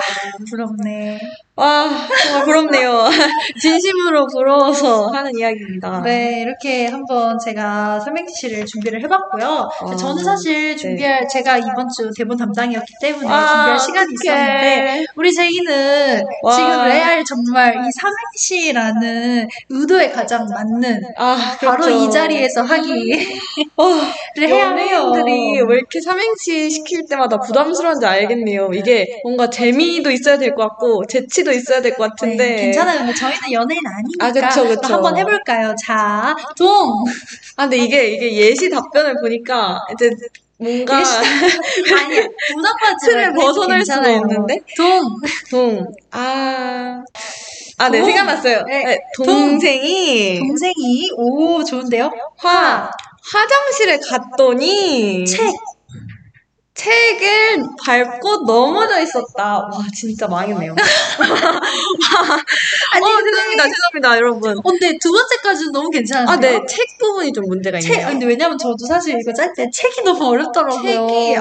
부럽네. 와, 정말 부럽네요. 진심으로 부러워서 하는 이야기입니다. 네, 이렇게 한번 제가 삼행시를 준비를 해봤고요. 아, 저는 사실 준비할, 제가 이번 주 대본 담당이었기 때문에 준비할 시간이 어떡해. 있었는데, 우리 제이는 와. 지금 레알 정말 이 삼행시라는 의도에 가장 맞는 아, 바로 그렇죠. 이 자리에서 와, 해야 해요. 연예인들이 왜 이렇게 삼행시 시킬 때마다 부담스러운지 알겠네요. 이게 뭔가 재미도 있어야 될 것 같고, 재치 도 있어야 될 것 같은데. 네, 괜찮아요. 저희는 연예인 아니니까 아, 그쵸, 그쵸. 또 한번 해볼까요? 자, 동! 아, 근데 이게, 이게 예시 답변을 보니까, 이제 뭔가, 아니야. 부담받지 틀을 벗어날 수가. 없는데? 동! 동, 아, 아, 네, 동. 생각났어요. 네, 네, 동생이 동생이 오 좋은데요? 화, 화장실에 갔더니, 책 책을 밟고 넘어져 있었다. 와, 진짜 망했네요. 아니 어, 죄송합니다, 죄송합니다, 여러분. 어, 근데 두 번째까지는 너무 괜찮은데요? 아, 네, 책 부분이 좀 문제가 책 있네요. 아니, 근데 왜냐면 저도 사실 이거 짤 때 책이 너무 어렵더라고요. 책이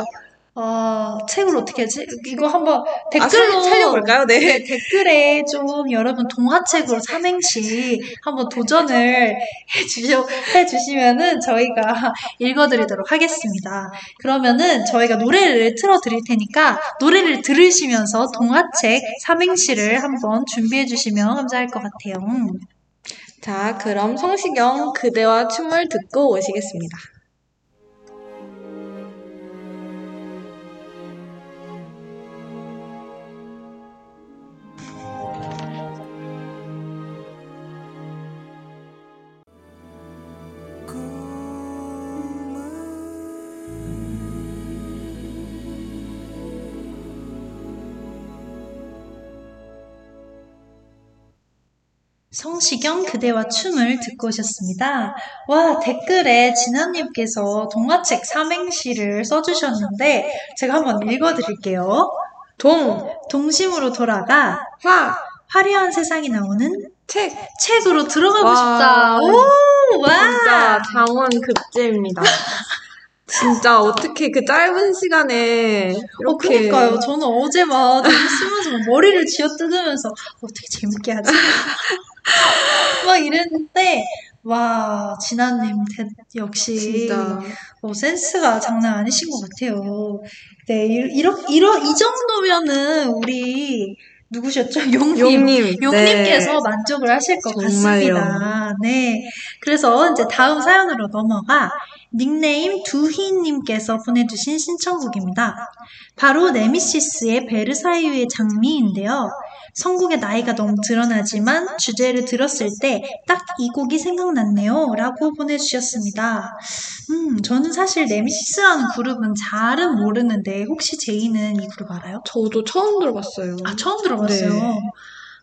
어, 책을 어떻게 하지? 이거 한번 아, 댓글로 살- 살려볼까요? 네. 네, 댓글에 좀 여러분 동화책으로 삼행시 한번 도전을 해주셔, 해주시면은 저희가 읽어드리도록 하겠습니다. 그러면은 저희가 노래를 틀어드릴 테니까 노래를 들으시면서 동화책 삼행시를 한번 준비해주시면 감사할 것 같아요. 음. 자, 그럼 성시경 그대와 춤을 듣고 오시겠습니다. 성시경 그대와 춤을 듣고 오셨습니다. 와, 댓글에 진아님께서 동화책 삼행시를 써주셨는데, 제가 한번 읽어드릴게요. 동, 동심으로 돌아가 화, 화려한 세상이 나오는 책. 책으로 들어가고 와. 싶다. 오, 와! 진짜 장원 급제입니다. 진짜 어떻게 그 짧은 시간에 어, 이렇게 그니까요. 저는 어제 막 너무 쓰면서 막 머리를 쥐어뜯으면서 어떻게 재밌게 하지? 막 이랬는데, 와, 진아님, 대- 역시. 진짜 어, 센스가 장난 아니신 것 같아요. 네, 이, 이러, 이러, 이 정도면은 우리 누구셨죠? 용님. 용님. 용님께서 네. 만족을 하실 것 정말요. 같습니다. 네. 그래서 이제 다음 사연으로 넘어가 닉네임 두희님께서 보내주신 신청곡입니다. 바로 네미시스의 베르사유의 장미인데요. 선곡의 나이가 너무 드러나지만 주제를 들었을 때 딱 이 곡이 생각났네요. 라고 보내주셨습니다. 음, 저는 사실 네미시스라는 그룹은 잘은 모르는데 혹시 제이는 이 그룹 알아요? 저도 처음 들어봤어요. 아, 처음 들어봤어요. 네.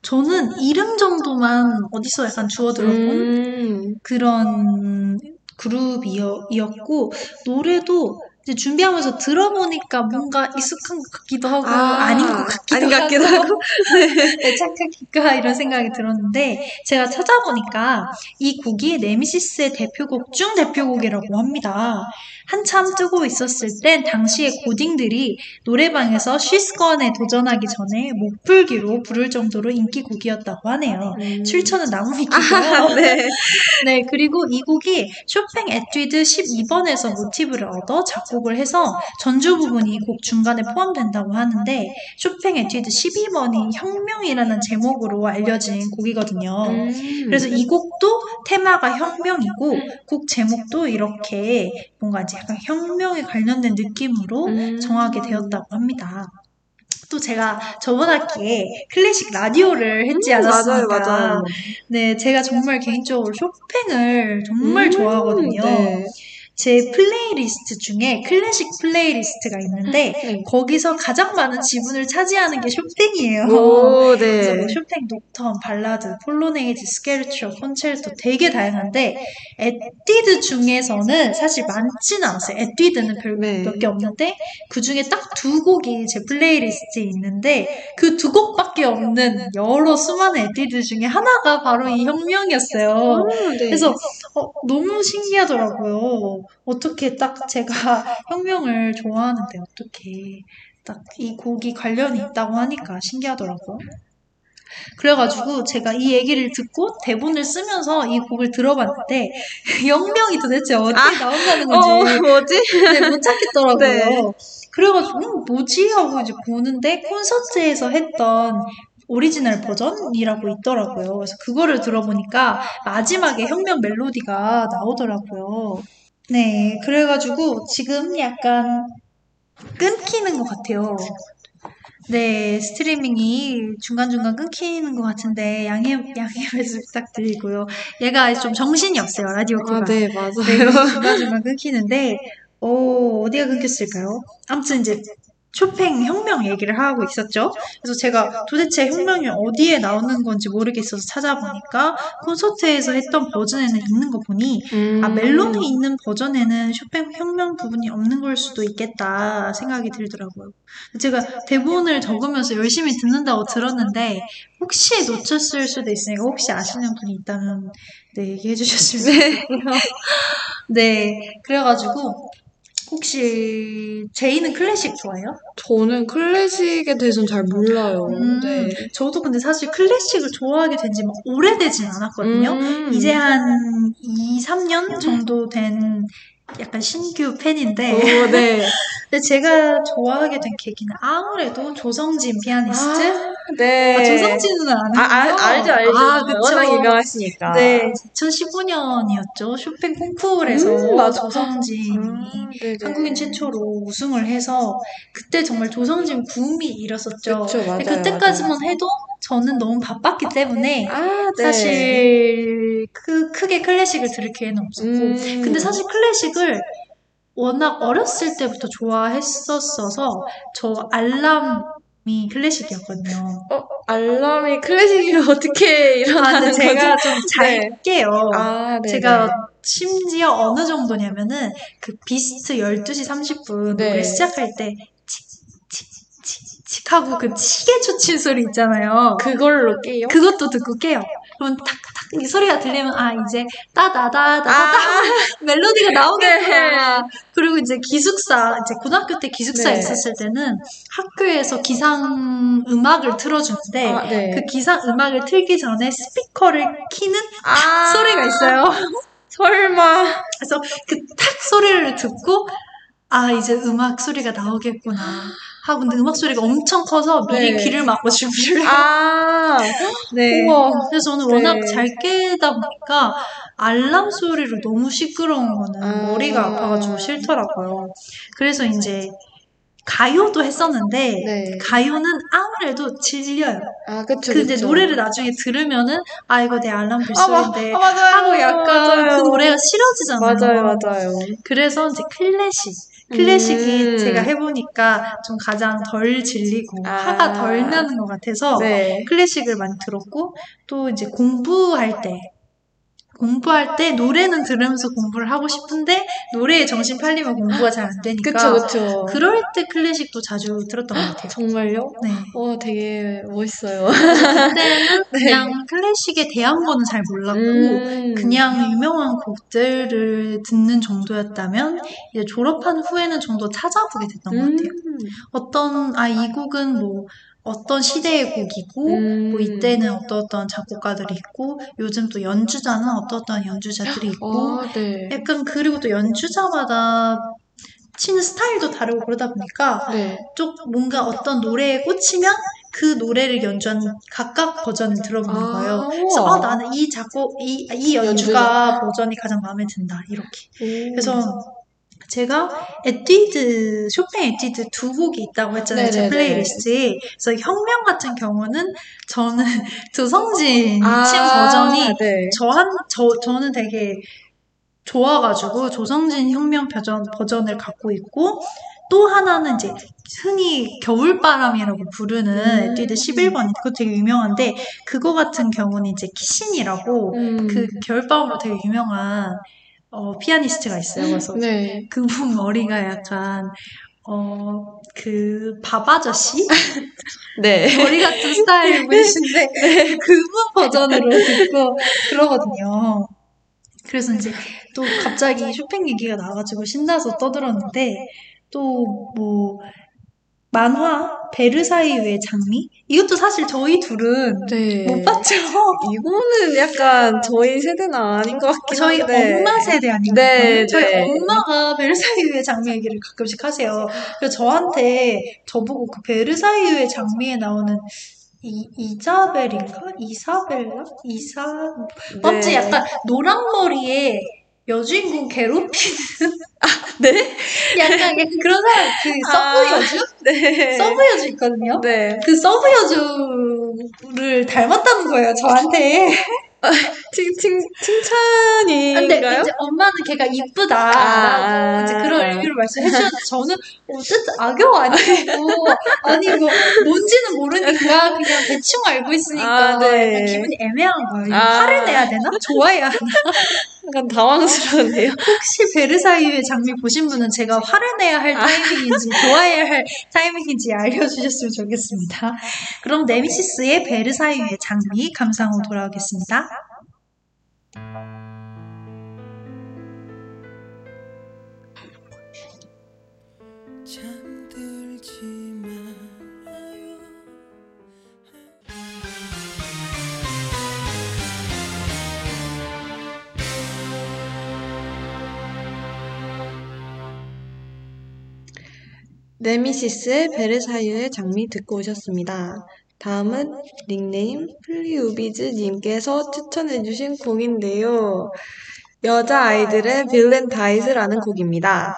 저는 이름 정도만 어디서 약간 주워 들어본 음, 그런 그룹이었고, 노래도 이제 준비하면서 들어보니까 뭔가 익숙한 것 같기도 하고, 아, 아, 닌것 같기도 아닌 것 같기도 하고, 하고. 네, 착각일까 이런 생각이 들었는데, 제가 찾아보니까 이 곡이 네미시스의 대표곡 중 대표곡이라고 합니다. 한참 뜨고 있었을 땐 당시의 고딩들이 노래방에서 쉬스건에 도전하기 전에 목불기로 부를 정도로 인기곡이었다고 하네요. 음. 출처는 나무위키고요. 네. 네, 그리고 이 곡이 쇼팽 에뛰드 12번에서 모티브를 얻어 작곡을 해서 전주 부분이 이곡 중간에 포함된다고 하는데 쇼팽 에뛰드 12번이 혁명이라는 제목으로 알려진 곡이거든요. 음. 그래서 이 곡도 테마가 혁명이고 곡 제목도 이렇게 뭔가 이제 약간 혁명에 관련된 느낌으로 음. 정하게 되었다고 합니다. 또 제가 저번 학기에 클래식 라디오를 했지 않았습니까? 음, 맞아요, 맞아요. 네, 제가 정말 개인적으로 쇼팽을 정말 음, 좋아하거든요. 네. 제 플레이리스트 중에 클래식 playlist가 있는데 네. 거기서 가장 많은 지분을 차지하는 게 쇼팽이에요. 오, 그래서 네. 뭐 쇼팽 녹턴, 발라드, 폴로네이즈, 스케르초, 콘체르토 되게 다양한데 에뛰드 중에서는 사실 많지는 않았어요. 에뛰드는 별 네. 몇개 없는데 그 중에 딱 두 곡이 제 playlist에 있는데 그 두 곡밖에 없는 여러 수많은 에뛰드 중에 하나가 바로 이 혁명이었어요. 아, 네. 그래서 어, 너무 신기하더라고요. 어떻게 딱 제가 혁명을 좋아하는데 어떻게 딱 이 곡이 관련이 있다고 하니까 신기하더라고요. 그래가지고 제가 이 얘기를 듣고 대본을 쓰면서 이 곡을 들어봤는데 혁명이 도대체 어디에 아, 나온다는 어, 건지 뭐지? 네, 못 찾겠더라고요. 네. 그래가지고 음, 뭐지 하고 이제 보는데 콘서트에서 했던 오리지널 버전이라고 있더라고요. 그래서 그거를 들어보니까 마지막에 혁명 멜로디가 나오더라고요. 네, 그래가지고 지금 약간 끊기는 것 같아요. 네, 스트리밍이 중간중간 끊기는 것 같은데 양해, 양해 말씀 부탁드리고요. 얘가 좀 정신이 없어요, 라디오가. 아, 네, 네, 맞아요. 중간중간 끊기는데, 어, 어디가 끊겼을까요? 아무튼 이제 쇼팽 혁명 얘기를 하고 있었죠. 그래서 제가 도대체 혁명이 어디에 나오는 건지 모르겠어서 찾아보니까 콘서트에서 했던 버전에는 있는 거 보니 아, 음. 멜론이 있는 버전에는 쇼팽 혁명 부분이 없는 걸 수도 있겠다 생각이 들더라고요. 제가 대본을 적으면서 열심히 듣는다고 들었는데 혹시 놓쳤을 수도 있으니까 혹시 아시는 분이 있다면 네, 얘기해 주셨으면 좋겠고요. 네, 그래가지고 혹시 제이는 클래식 좋아해요? 저는 클래식에 대해서는 잘 몰라요. 음, 네. 저도 근데 사실 클래식을 좋아하게 된지막 오래되진 않았거든요. 음. 이제 한 2, 3년 정도 된 약간 신규 팬인데 오, 네. 근데 제가 좋아하게 된 계기는 아무래도 조성진 피아니스트 아, 네. 아, 조성진 누나 아는 아, 알, 거죠? 알죠, 알죠. 아, 그쵸. 워낙 유명하시니까. 네, 2015년이었죠. 쇼팽 콩쿠르에서 음. 조성진이 음, 네네. 한국인 최초로 우승을 해서 그때 정말 조성진 붐이 일었었죠. 그쵸, 맞아요, 그때까지만 해도 저는 너무 바빴기 때문에 아, 네. 사실 그 크게 클래식을 들을 기회는 없었고 음. 근데 사실 클래식을 워낙 어렸을 때부터 좋아했었어서 저 알람이 클래식이었거든요. 어, 알람이 클래식이면 어떻게 아, 일어나는 근데 제가 거죠? 좀 잘게요. 아, 네. 제가 심지어 어느 정도냐면은 그 비스트 12시 30분 네. 노래 시작할 때 칙칙칙칙 하고 그 시계 초침 소리 있잖아요. 그걸로 깨요? 그것도 듣고 깨요. 그러면 탁탁 이 소리가 들리면 아 이제 따다다다다 아, 멜로디가 나오겠구나. 네. 그리고 이제 기숙사 이제 고등학교 때 기숙사에 네. 있었을 때는 학교에서 기상 음악을 틀어주는데 아, 네. 그 기상 음악을 틀기 전에 스피커를 키는 아, 소리가 있어요. 설마. 그래서 그 탁 소리를 듣고 아 이제 음악 소리가 나오겠구나 하고 근데 음악 소리가 엄청 커서 미리 네. 귀를 막고 해요. 아, 네. 우와. 그래서 저는 네. 워낙 잘 깨다 보니까 알람 소리를 너무 시끄러운 거는 아. 머리가 아파가지고 싫더라고요. 그래서 이제 가요도 했었는데 네. 가요는 아무래도 질려요. 아, 그쵸, 근데 그쵸. 노래를 나중에 들으면은 아 이거 내 알람 아, 마- 벨소리인데 아, 맞아요. 하고 약간 맞아요. 그 노래가 싫어지잖아요. 맞아요, 맞아요. 그래서 이제 클래식. 클래식이 음. 제가 해보니까 좀 가장 덜 질리고 아. 화가 덜 나는 것 같아서 네. 클래식을 많이 들었고 또 이제 공부할 때 공부할 때 노래는 들으면서 공부를 하고 싶은데 노래에 정신 팔리면 공부가 잘 안 되니까 그쵸, 그쵸. 그럴 때 클래식도 자주 들었던 것 같아요. 정말요? 네. 와, 되게 멋있어요. 그때는 그냥 클래식에 대한 거는 잘 몰랐고 음. 그냥 유명한 곡들을 듣는 정도였다면 이제 졸업한 후에는 좀 더 찾아보게 됐던 것 같아요. 음. 어떤 아 이 곡은 뭐 어떤 시대의 곡이고 음. 뭐 이때는 어떤 어떤 작곡가들이 있고 요즘 또 연주자는 어떤 어떤 연주자들이 있고 아, 네. 약간 그리고 또 연주자마다 치는 스타일도 다르고 그러다 보니까 네. 좀 뭔가 어떤 노래에 꽂히면 그 노래를 연주한 각각 버전을 들어보는 아, 거예요. 그래서. 어, 나는 이 작곡 이, 이 연주가 버전이 가장 마음에 든다 이렇게. 음. 그래서 제가 에뛰드 쇼팽 에뛰드 두 곡이 있다고 했잖아요 제 네네네. playlist에 그래서 혁명 같은 경우는 저는 조성진 아, 친 버전이 네. 저한 저 저는 되게 좋아가지고 조성진 혁명 버전 버전을 갖고 있고 또 하나는 이제 흔히 겨울바람이라고 부르는 음. 에뛰드 11번 그거 되게 유명한데 그거 같은 경우는 이제 키신이라고 음. 그 겨울바람으로 되게 유명한 어, 피아니스트가 있어요. 그래서 네. 그분 머리가 약간 어, 그, 밥아저씨? 네. 머리 같은 스타일 분이신데, 그분 버전으로 듣고 그러거든요. 그래서 이제 또 갑자기 쇼팽 얘기가 나와가지고 신나서 떠들었는데, 또 뭐, 만화, 베르사유의 장미? 이것도 사실 저희 둘은 네. 못 봤죠? 이거는 약간 저희 세대는 아닌 것 같긴 저희 한데. 엄마 세대 아닌가요? 네, 저희 네. 엄마가 베르사유의 장미 얘기를 가끔씩 하세요. 그래서 저한테 저보고 그 베르사유의 장미에 나오는 이, 이자벨인가? 이사벨라? 이사 네. 약간 노란 머리에 여주인공 괴롭히는 네? 약간 그런 사람 그 sub 아. 여주? 네. sub 여주 있거든요. 네. 그 sub 여주를 닮았다는 거예요, 저한테. 칭, 칭, 근데 칭찬인가요? 이제 엄마는 걔가 이쁘다. 아. 이제 그런 의미로 말씀해 주셨는데 저는 어쨌든 악역 아니고 아니 뭐 뭔지는 모르니까 그냥 대충 알고 있으니까 아, 네. 기분이 애매한 거예요. 아. 화를 내야 되나? 좋아해야 하나? 약간 당황스러운데요. 혹시 베르사유의 장미 보신 분은 제가 화를 내야 할 타이밍인지 좋아해야 할 타이밍인지 알려주셨으면 좋겠습니다. 그럼 네미시스의 베르사유의 장미 감상 후 돌아오겠습니다. 네미시스의 베르사유의 장미 듣고 오셨습니다. 다음은 닉네임 플리우비즈님께서 추천해주신 곡인데요. 여자아이들의 Villain Dies라는 곡입니다.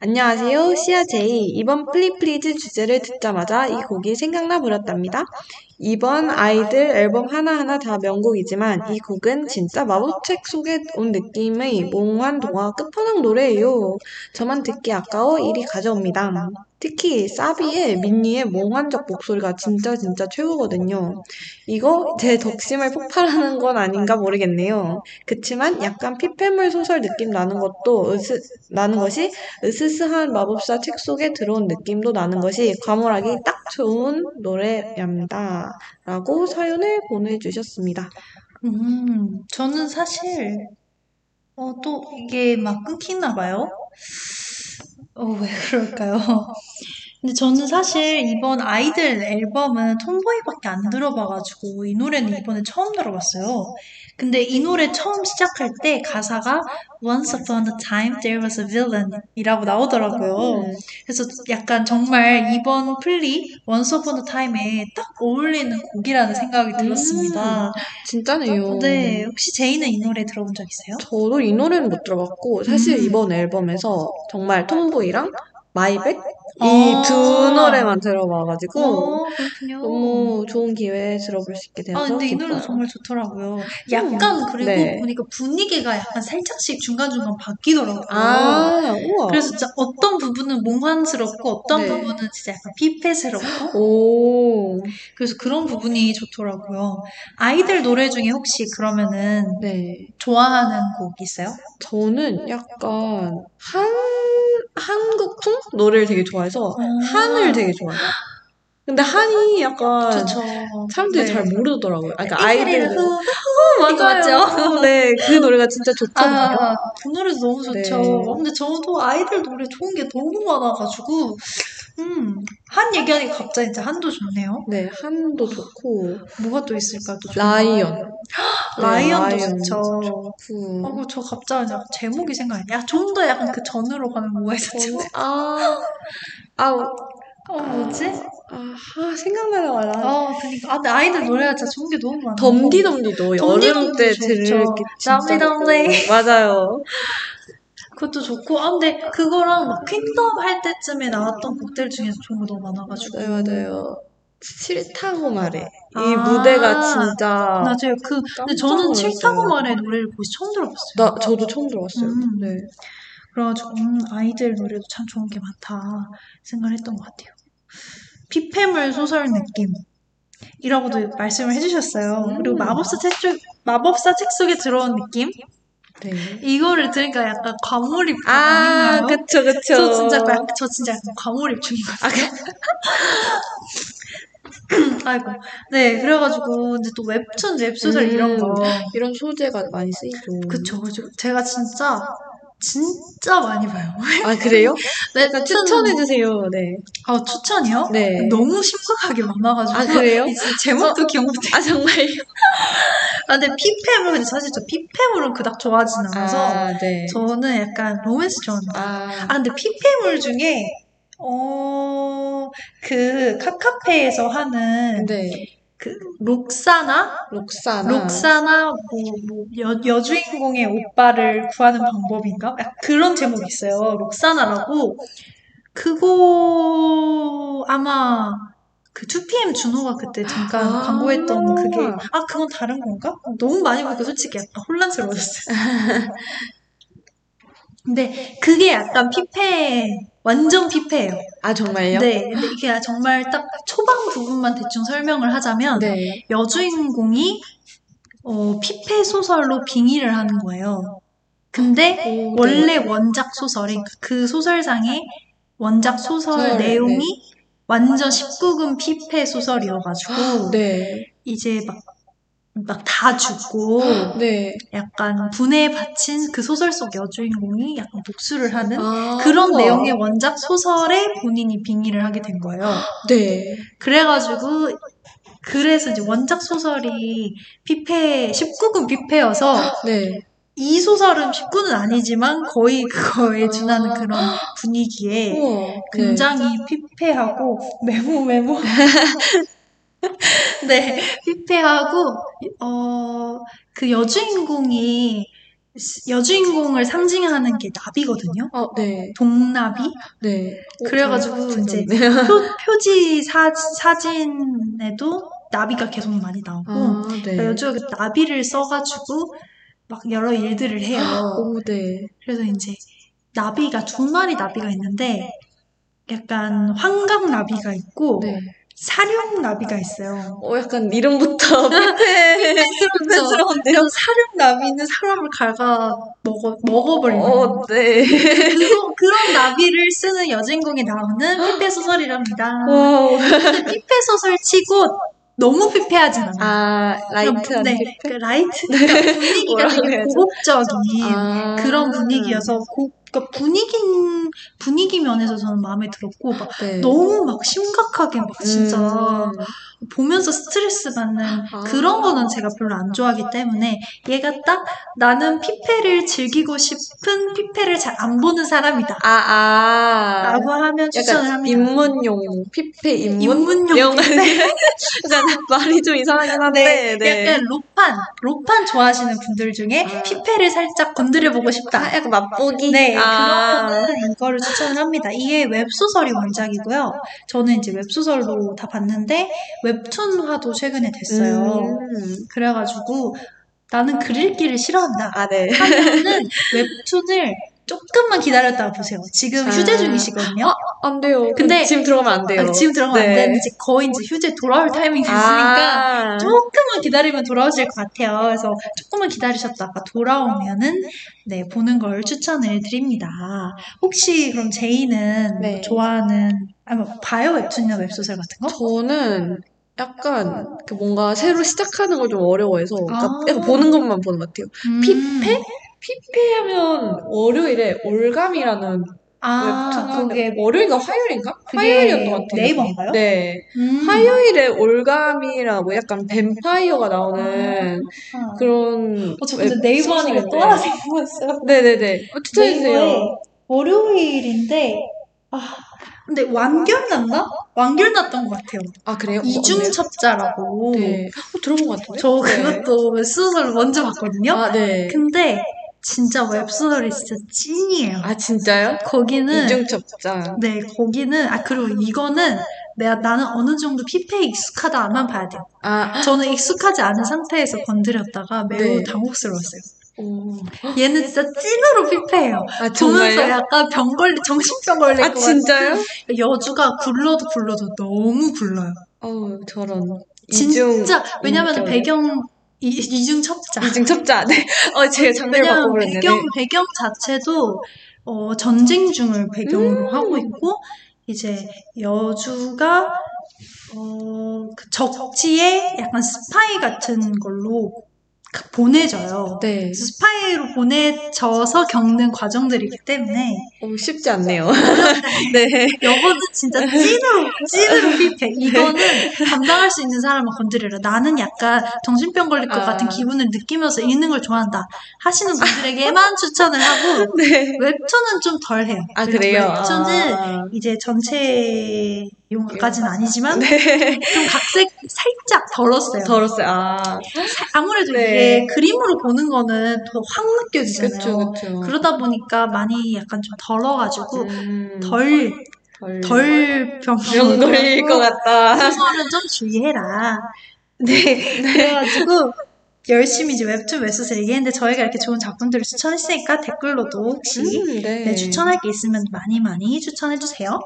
안녕하세요, 시아 제이. 이번 플리플리즈 주제를 듣자마자 이 곡이 생각나 버렸답니다. 이번 아이들 앨범 하나하나 다 명곡이지만 이 곡은 진짜 마법책 속에 온 느낌의 몽환 동화 끝판왕 노래예요. 저만 듣기 아까워 이리 가져옵니다. 특히 사비의 민니의 몽환적 목소리가 진짜 진짜 최고거든요. 이거 제 덕심을 폭발하는 건 아닌가 모르겠네요. 그치만 약간 피폐물 소설 느낌 나는 것도 으스, 나는 것이 으스스한 마법사 책 속에 들어온 느낌도 나는 것이 과몰하기 딱 좋은 노래랍니다. 라고 사연을 보내주셨습니다. 음, 저는 사실, 어, 또 이게 막 끊기나 봐요. 어, 왜 그럴까요? 근데 저는 사실 이번 아이들 앨범은 톰보이밖에 안 들어봐가지고 이 노래는 이번에 처음 들어봤어요. 근데 이 노래 처음 시작할 때 가사가 Once upon a time there was a villain 이라고 나오더라고요. 음. 그래서 약간 정말 이번 플리 Once upon a time에 딱 어울리는 곡이라는 생각이 들었습니다. 진짜네요. 네, 혹시 제이는 이 노래 들어본 적 있어요? 저도 이 노래는 못 들어봤고 사실 음. 이번 앨범에서 정말 톰보이랑 마이백 이 아. 두 노래만 들어봐가지고 어, 그렇군요. 너무 좋은 기회에 들어볼 수 있게 되어서 아, 근데 이 노래도 기뻐요. 정말 좋더라고요. 약간 그리고 네. 보니까 분위기가 약간 살짝씩 중간중간 바뀌더라고요. 아, 우와. 그래서 진짜 어떤 부분은 몽환스럽고 어떤 네. 부분은 진짜 약간 피폐스럽고 오, 그래서 그런 부분이 좋더라고요. 아이들 노래 중에 혹시 그러면은 네. 좋아하는 곡 있어요? 저는 약간 한 한국풍 노래를 되게 좋아해 서 음. 한을 되게 좋아해요. 근데 한이 약간 좋죠. 사람들이 네. 잘 모르더라고요. 아, 그러니까 아이들 이거 맞아요. 맞죠? 네, 그 노래가 진짜 좋거든요. 아, 그 노래도 너무 좋죠. 네. 근데 저도 아이들 노래 좋은 게 너무 많아가지고, 음, 한 얘기하니까 갑자기 이제 한도 좋네요. 네, 한도 좋고 뭐가 또 있을까? 또 라이언. 거? 네, 라이언도 라이언 좋죠. 좋고. 어, 저 갑자기 제목이 생각이 야, 좀더 약간 그 전으로 가면 뭐가 있었지? 저는- 아, 아, 어, 뭐지? 아, 아, 생각나는 말 나. 어, 그니까. 아, 근데 아이들 노래가 진짜 좋은 게 너무 많아. 덤디덤디도 여름 때 들을. 게 진짜 덤디덤디. 좋고. 맞아요. 그것도 좋고, 아, 근데 그거랑 막 퀸덤 할 때쯤에 나왔던 곡들 중에서 좋은 거 너무 많아가지고. 맞아요, 맞아요. 싫다고 말해. 이 아, 무대가 진짜 맞아요. 그, 근데 저는 놀랐어요. 칠타고 말의 노래를 거기서 처음 들어봤어요. 나 저도 처음 들어봤어요. 음. 네. 그래가지고, 음, 아이들 노래도 참 좋은 게 많다 생각을 했던 것 같아요. 피폐물 소설 느낌. 이라고도 말씀을 해주셨어요. 음. 그리고 마법사 책 속, 마법사 책 속에 들어온 느낌? 네. 이거를 들으니까 약간 과몰입 아? 그쵸, 그쵸. 저 진짜 약간, 저 진짜 약간 과몰입 중인 것 같아요. 아이고. 네, 그래가지고, 이제 또 웹툰, 웹소설 음. 이런 거. 이런 소재가 많이 쓰이죠. 그쵸, 그쵸. 제가 진짜, 진짜 많이 봐요. 아, 그래요? 네, 약간 추천해주세요. 네. 아, 추천이요? 네. 너무 심각하게 많아가지고. 아, 그래요? 제목도 기억 못해. 아, 정말요? 아, 근데 피폐물, 근데 사실 저 피폐물은 그닥 좋아하진 않아서, 아, 네. 저는 약간 로맨스 좋아합니다. 아, 아, 근데 피폐물 중에, 어, 그, 카카페에서 하는, 네. 그, 록사나? 록사나. 록사나, 뭐, 뭐, 여, 여주인공의 오빠를 구하는 방법인가? 그런 제목이 있어요. 록사나라고. 그거, 아마, 그 2PM 준호가 그때 잠깐 아. 광고했던 그게, 아, 그건 다른 건가? 너무 많이 보니까 솔직히 약간 혼란스러워졌어요. 근데 그게 약간 피폐, 완전 피폐예요. 아, 정말요? 네, 근데 이게 정말 딱 초반 부분만 대충 설명을 하자면, 네. 여주인공이 어, 피폐 소설로 빙의를 하는 거예요. 근데 오, 네. 원래 원작 소설이 그 소설상의 원작 소설 내용이 완전 19금 피폐 소설이어가지고 네. 이제 막 막 다 죽고 네. 약간 분해에 바친 그 소설 속 여주인공이 약간 복수를 하는 아, 그런 우와. 내용의 원작 소설에 본인이 빙의를 하게 된 거예요. 네. 그래가지고 그래서 이제 원작 소설이 피폐 19금 피폐여서 네. 이 소설은 19는 아니지만 거의 그거에 준하는 그런 분위기에 우와. 굉장히 피폐하고 메모 메모 네 피폐하고 어 그 여주인공이 여주인공을 상징하는 게 나비거든요. 어, 네. 동나비 네. 그래가지고 어, 이제 네. 표, 표지 사, 사진에도 나비가 계속 많이 나오고 아, 네. 그러니까 여주가 그 나비를 써가지고 막 여러 일들을 해요. 오, 네. 그래서 이제 나비가 두 마리 나비가 있는데 약간 환각 나비가 있고 네. 살육 나비가 있어요. 어, 약간 이름부터 피폐. 피폐스러운데요? 살육 나비는 사람을 갉아 먹어 먹어버리는 어, 네. 그런, 그런 나비를 쓰는 여주인공이 나오는 피폐 소설이랍니다. 근데 피폐 소설 치고 너무 피폐하진 않아요. 아, light한 네? 그 light 그러니까 분위기가 되게? 고급적인 아. 그런 분위기여서 고, 그러니까 분위기 분위기 면에서 저는 마음에 들었고 막 네. 너무 막 심각하게 막 진짜 음. 보면서 스트레스 받는 아. 그런 거는 제가 별로 안 좋아하기 때문에 얘가 딱 나는 피폐를 즐기고 싶은 피폐를 잘 안 보는 사람이다. 아, 아. 라고 하면 추천을 합니다. 입문용, 피폐 입문? 입문용 용. 약간 말이 좀 이상하긴 한데, 네. 약간 로판, 로판 좋아하시는 분들 중에 아. 피폐를 살짝 건드려 보고 싶다. 아, 약간 맛보기? 네, 아. 그러면은 이거를 추천을 합니다. 이게 웹소설이 원작이고요. 저는 이제 웹소설로 다 봤는데, 웹툰화도 최근에 됐어요. 음. 그래가지고, 나는 글 읽기를 싫어한다. 아, 네. 하면은 웹툰을 조금만 기다렸다가 보세요. 지금 아. 휴재 중이시거든요. 안 돼요. 근데- 지금 들어가면 안 돼요. 아, 지금 들어가면 안 네. 되는데, 이제 거의 이제 휴재 돌아올 타이밍이 됐으니까, 아. 조금만 기다리면 돌아오실 것 같아요. 그래서 조금만 기다리셨다가 돌아오면은 네 보는 걸 추천을 드립니다. 혹시 그럼 제이는 네. 좋아하는 아니 뭐 바이오 웹툰이나 웹소설 같은 거? 저는 약간 그 뭔가 새로 시작하는 걸 좀 어려워해서 그러니까 아. 약간 보는 것만 보는 것 같아요. 음. 피폐? 피폐하면 월요일에 올가미라는 아 그게 월요일인가 화요일인가? 화요일이었던 것 같아요. 네이버인가요? 네. 음. 화요일에 올가미라고 약간 뱀파이어가 나오는 아. 그런 어, 저 근데 네이버 하니까 또 하나 생각났어요. 네네네. 어, 추천해주세요. 월요일인데 아 근데 완결 났나? 완결 났던 것 같아요. 아 그래요? 이중첩자라고. 네. 어, 들어본 것 같은데? 저 네. 그것도 웹소설 먼저 봤거든요. 아 네. 근데 진짜 웹소설이 진짜 찐이에요. 아 진짜요? 거기는 이중첩자. 네 거기는 아 그리고 이거는 내가 나는 어느 정도 피폐에 익숙하다만 봐야 돼요. 아 저는 익숙하지 않은 상태에서 건드렸다가 매우 네. 당혹스러웠어요. 오. 얘는 진짜 찐으로 피폐해요. 아 보면서? 약간 병 걸리 정신병 걸릴 아 것 진짜요? 같은 여주가 굴러도 굴러도 너무 굴러요. 어우 저런. 진짜 왜냐면. 배경 이, 이중 첩자. 이중 첩자. 네. 어 제가 장르를 바꿔버렸네. 배경 배경 자체도 어, 전쟁 중을 배경으로 음. 하고 있고 이제 여주가 어, 그 적지에 약간 스파이 같은 걸로 가- 보내져요. 네. 스파이로 보내져서 겪는 과정들이기 때문에 어, 쉽지 않네요. 네. 여보는 진짜 찐으로 찐으로 피폐. 이거는 감당할 수 있는 사람은 건드려라. 나는 약간 정신병 걸릴 것 아. 같은 기분을 느끼면서 읽는 걸 좋아한다. 하시는 분들에게만 추천을 하고 네. 웹툰은 좀 덜해요. 아 그래요? 웹툰은 아. 이제 전체 용어까지는 아니지만 네. 좀 각색 살짝 덜었어요. 덜었어요. 아. 아무래도 네. 이게 그림으로 보는 거는 더 확 느껴지잖아요. 그쵸 그쵸. 그러다 보니까 많이 약간 좀 덜어가지고 음, 덜 덜. 덜 병, 병 걸릴 것 같다. 소설은 좀 주의해라. 네. 그래가지고 열심히 이제 웹툰 웹소설 얘기했는데 저희가 이렇게 좋은 작품들을 추천했으니까 댓글로도 혹시 음, 네. 네, 추천할 게 있으면 많이 많이 추천해주세요.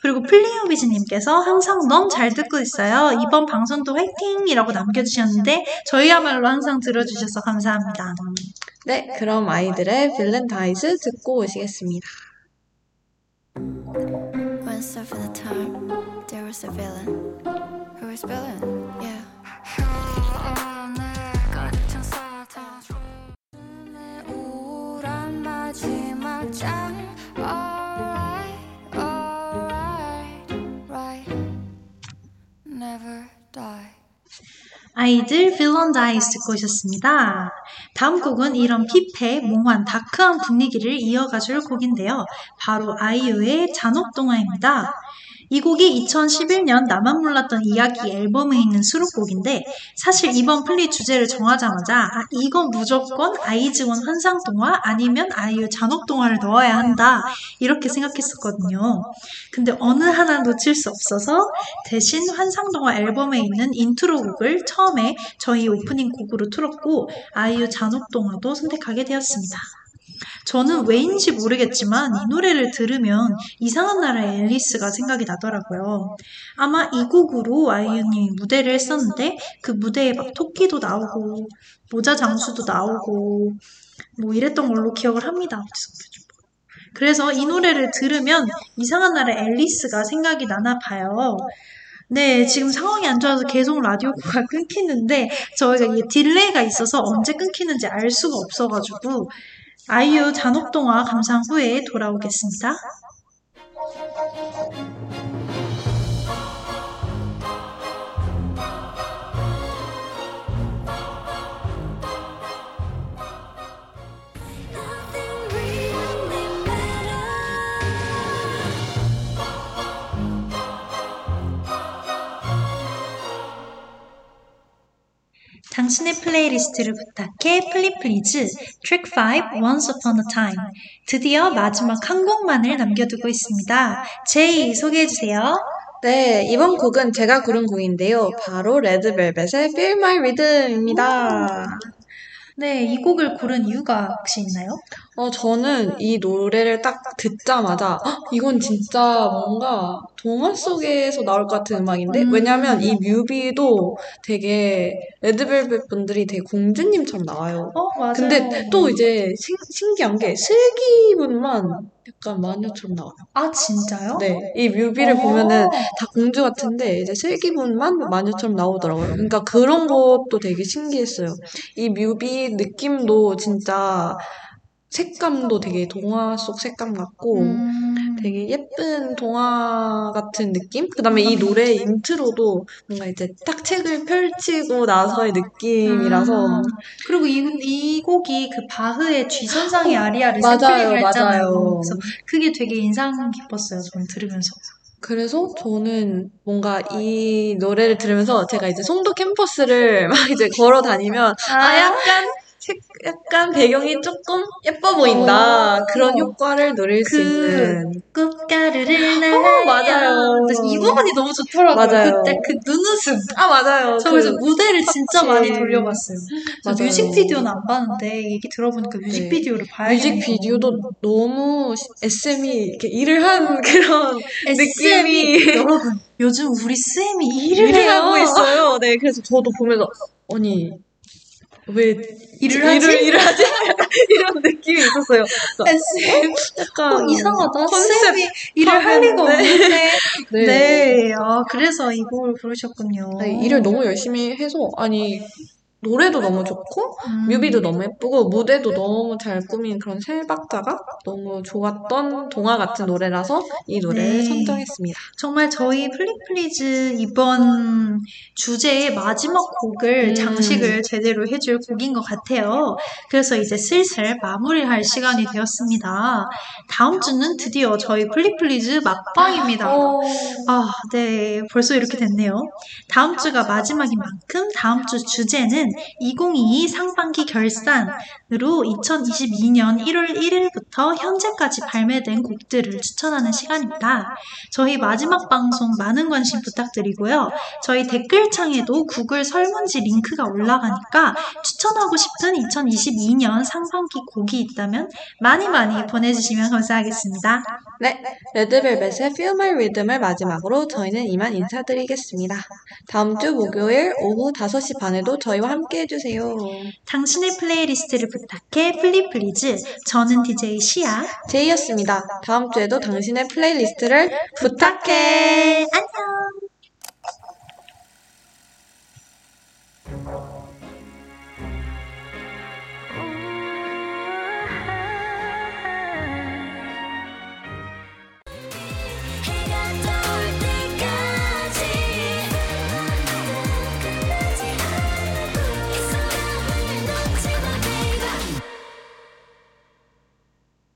그리고 플리오비즈님께서 항상 너무 잘 듣고 있어요. 이번 방송도 화이팅이라고 남겨주셨는데 저희야말로 항상 들어주셔서 감사합니다. 네, 그럼 아이들의 빌렌다이즈 듣고 오시겠습니다. Once upon a time, there was a villain. Who was villain? Yeah. 아이들 Villain Dies 듣고 오셨습니다. 다음 곡은 이런 피폐, 몽환, dark한 분위기를 이어가줄 곡인데요. 바로 아이유의 잔혹동화입니다. 이 곡이 2011년 나만 몰랐던 이야기 앨범에 있는 수록곡인데 사실 이번 플리 주제를 정하자마자 아, 이건 무조건 아이즈원 환상동화 아니면 아이유 잔혹동화를 넣어야 한다 이렇게 생각했었거든요. 근데 어느 하나 놓칠 수 없어서 대신 환상동화 앨범에 있는 인트로 곡을 처음에 저희 오프닝 곡으로 틀었고 아이유 잔혹동화도 선택하게 되었습니다. 저는 왜인지 모르겠지만 이 노래를 들으면 이상한 나라의 앨리스가 생각이 나더라고요. 아마 이 곡으로 아이유님이 무대를 했었는데 그 무대에 막 토끼도 나오고 모자 장수도 나오고 뭐 이랬던 걸로 기억을 합니다. 그래서 이 노래를 들으면 이상한 나라의 앨리스가 생각이 나나 봐요. 네, 지금 상황이 안 좋아서 계속 라디오가 끊기는데 저희가 이게 딜레이가 있어서 언제 끊기는지 알 수가 없어가지고 아이유 잔혹동화 감상 후에 돌아오겠습니다. 당신의 플레이리스트를 부탁해 플리 플리즈 트랙 5 Once Upon a Time 드디어 마지막 한 곡만을 남겨두고 있습니다. 제이 소개해 주세요. 네, 이번 곡은 제가 고른 곡인데요. 바로 레드벨벳의 Feel My Rhythm입니다. 네, 이 곡을 고른 이유가 혹시 있나요? 어, 저는 이 노래를 딱 듣자마자 "헉, 이건 진짜 뭔가 동화 속에서 나올 것 같은 음악인데? 음. 왜냐면 이 뮤비도 되게 레드벨벳 분들이 되게 공주님처럼 나와요. 어, 맞아요. 근데 또 이제 신, 신기한 게 슬기분만 약간 마녀처럼 나와요. 아, 진짜요? 네, 이 뮤비를 어. 보면은 다 공주 같은데 이제 슬기분만 마녀처럼 나오더라고요. 그러니까 그런 것도 되게 신기했어요. 이 뮤비 느낌도 진짜 색감도 되게 동화 속 색감 같고 음, 되게 예쁜 동화 같은 느낌? 그 다음에 이 노래 인트로도 뭔가 이제 딱 책을 펼치고 나서의 느낌이라서 음. 그리고 이, 이 곡이 그 바흐의 G선상의 아리아를 맞아요, 샘플링을 했잖아요. 맞아요. 그래서 그게 되게 인상 깊었어요. 저는 들으면서. 그래서 저는 뭔가 이 노래를 들으면서 제가 이제 송도 캠퍼스를 막 이제 걸어 다니면 아 약간 색, 약간 배경이 조금 예뻐 보인다 어. 그런 효과를 누릴 수그 있는 꽃가루를 날아요. 맞아요. 그래서 이 부분이 너무 좋더라고요. 맞아요. 그때 그 눈웃음. 아 맞아요 저 그- 그래서 무대를 진짜 터치. 많이 돌려봤어요. 저 맞아요. 뮤직비디오는 안 봤는데 얘기 들어보니까 뮤직비디오를 봐야겠네요. 뮤직비디오도 너무 SM이 이렇게 일을 한 그런 SM이 느낌이 여러분 요즘 우리 쌤이 일을, 일을 해요. 하고 있어요. 네, 그래서 저도 보면서 아니 왜 일을 하지? 일을, 일을 하지? 이런 느낌이 있었어요. 그래서 SM 약간 어, 이상하다. 컨셉 쌤이 일을 할 리가. 없는데. 네. 네. 아, 그래서 이 곡을 부르셨군요. 네, 일을 너무 열심히 해서 아니 노래도 너무 좋고 음. 뮤비도 너무 예쁘고 무대도 너무 잘 꾸민 그런 세 박자가 너무 좋았던 동화 같은 노래라서 이 노래를 네. 선정했습니다. 정말 저희 플리플리즈 이번 주제의 마지막 곡을 음. 장식을 제대로 해줄 곡인 것 같아요. 그래서 이제 슬슬 마무리할 시간이 되었습니다. 다음 주는 드디어 저희 플리플리즈 막방입니다. 어, 아, 네. 벌써 이렇게 됐네요. 다음 주가 마지막인 만큼 다음 주 주제는 2022 상반기 결산 으로 2022년 1월 1일부터 현재까지 발매된 곡들을 추천하는 시간입니다. 저희 마지막 방송 많은 관심 부탁드리고요. 저희 댓글창에도 구글 설문지 링크가 올라가니까 추천하고 싶은 2022년 상반기 곡이 있다면 많이 많이 보내주시면 감사하겠습니다. 네, 레드벨벳의 Feel My Rhythm을 마지막으로 저희는 이만 인사드리겠습니다. 다음 주 목요일 오후 5시 반에도 저희와 함께 해주세요. 당신의 플레이리스트를 부탁해 플리플리즈 저는 DJ 시아 제이였습니다. 다음 주에도 당신의 플레이리스트를 부탁해. 안녕.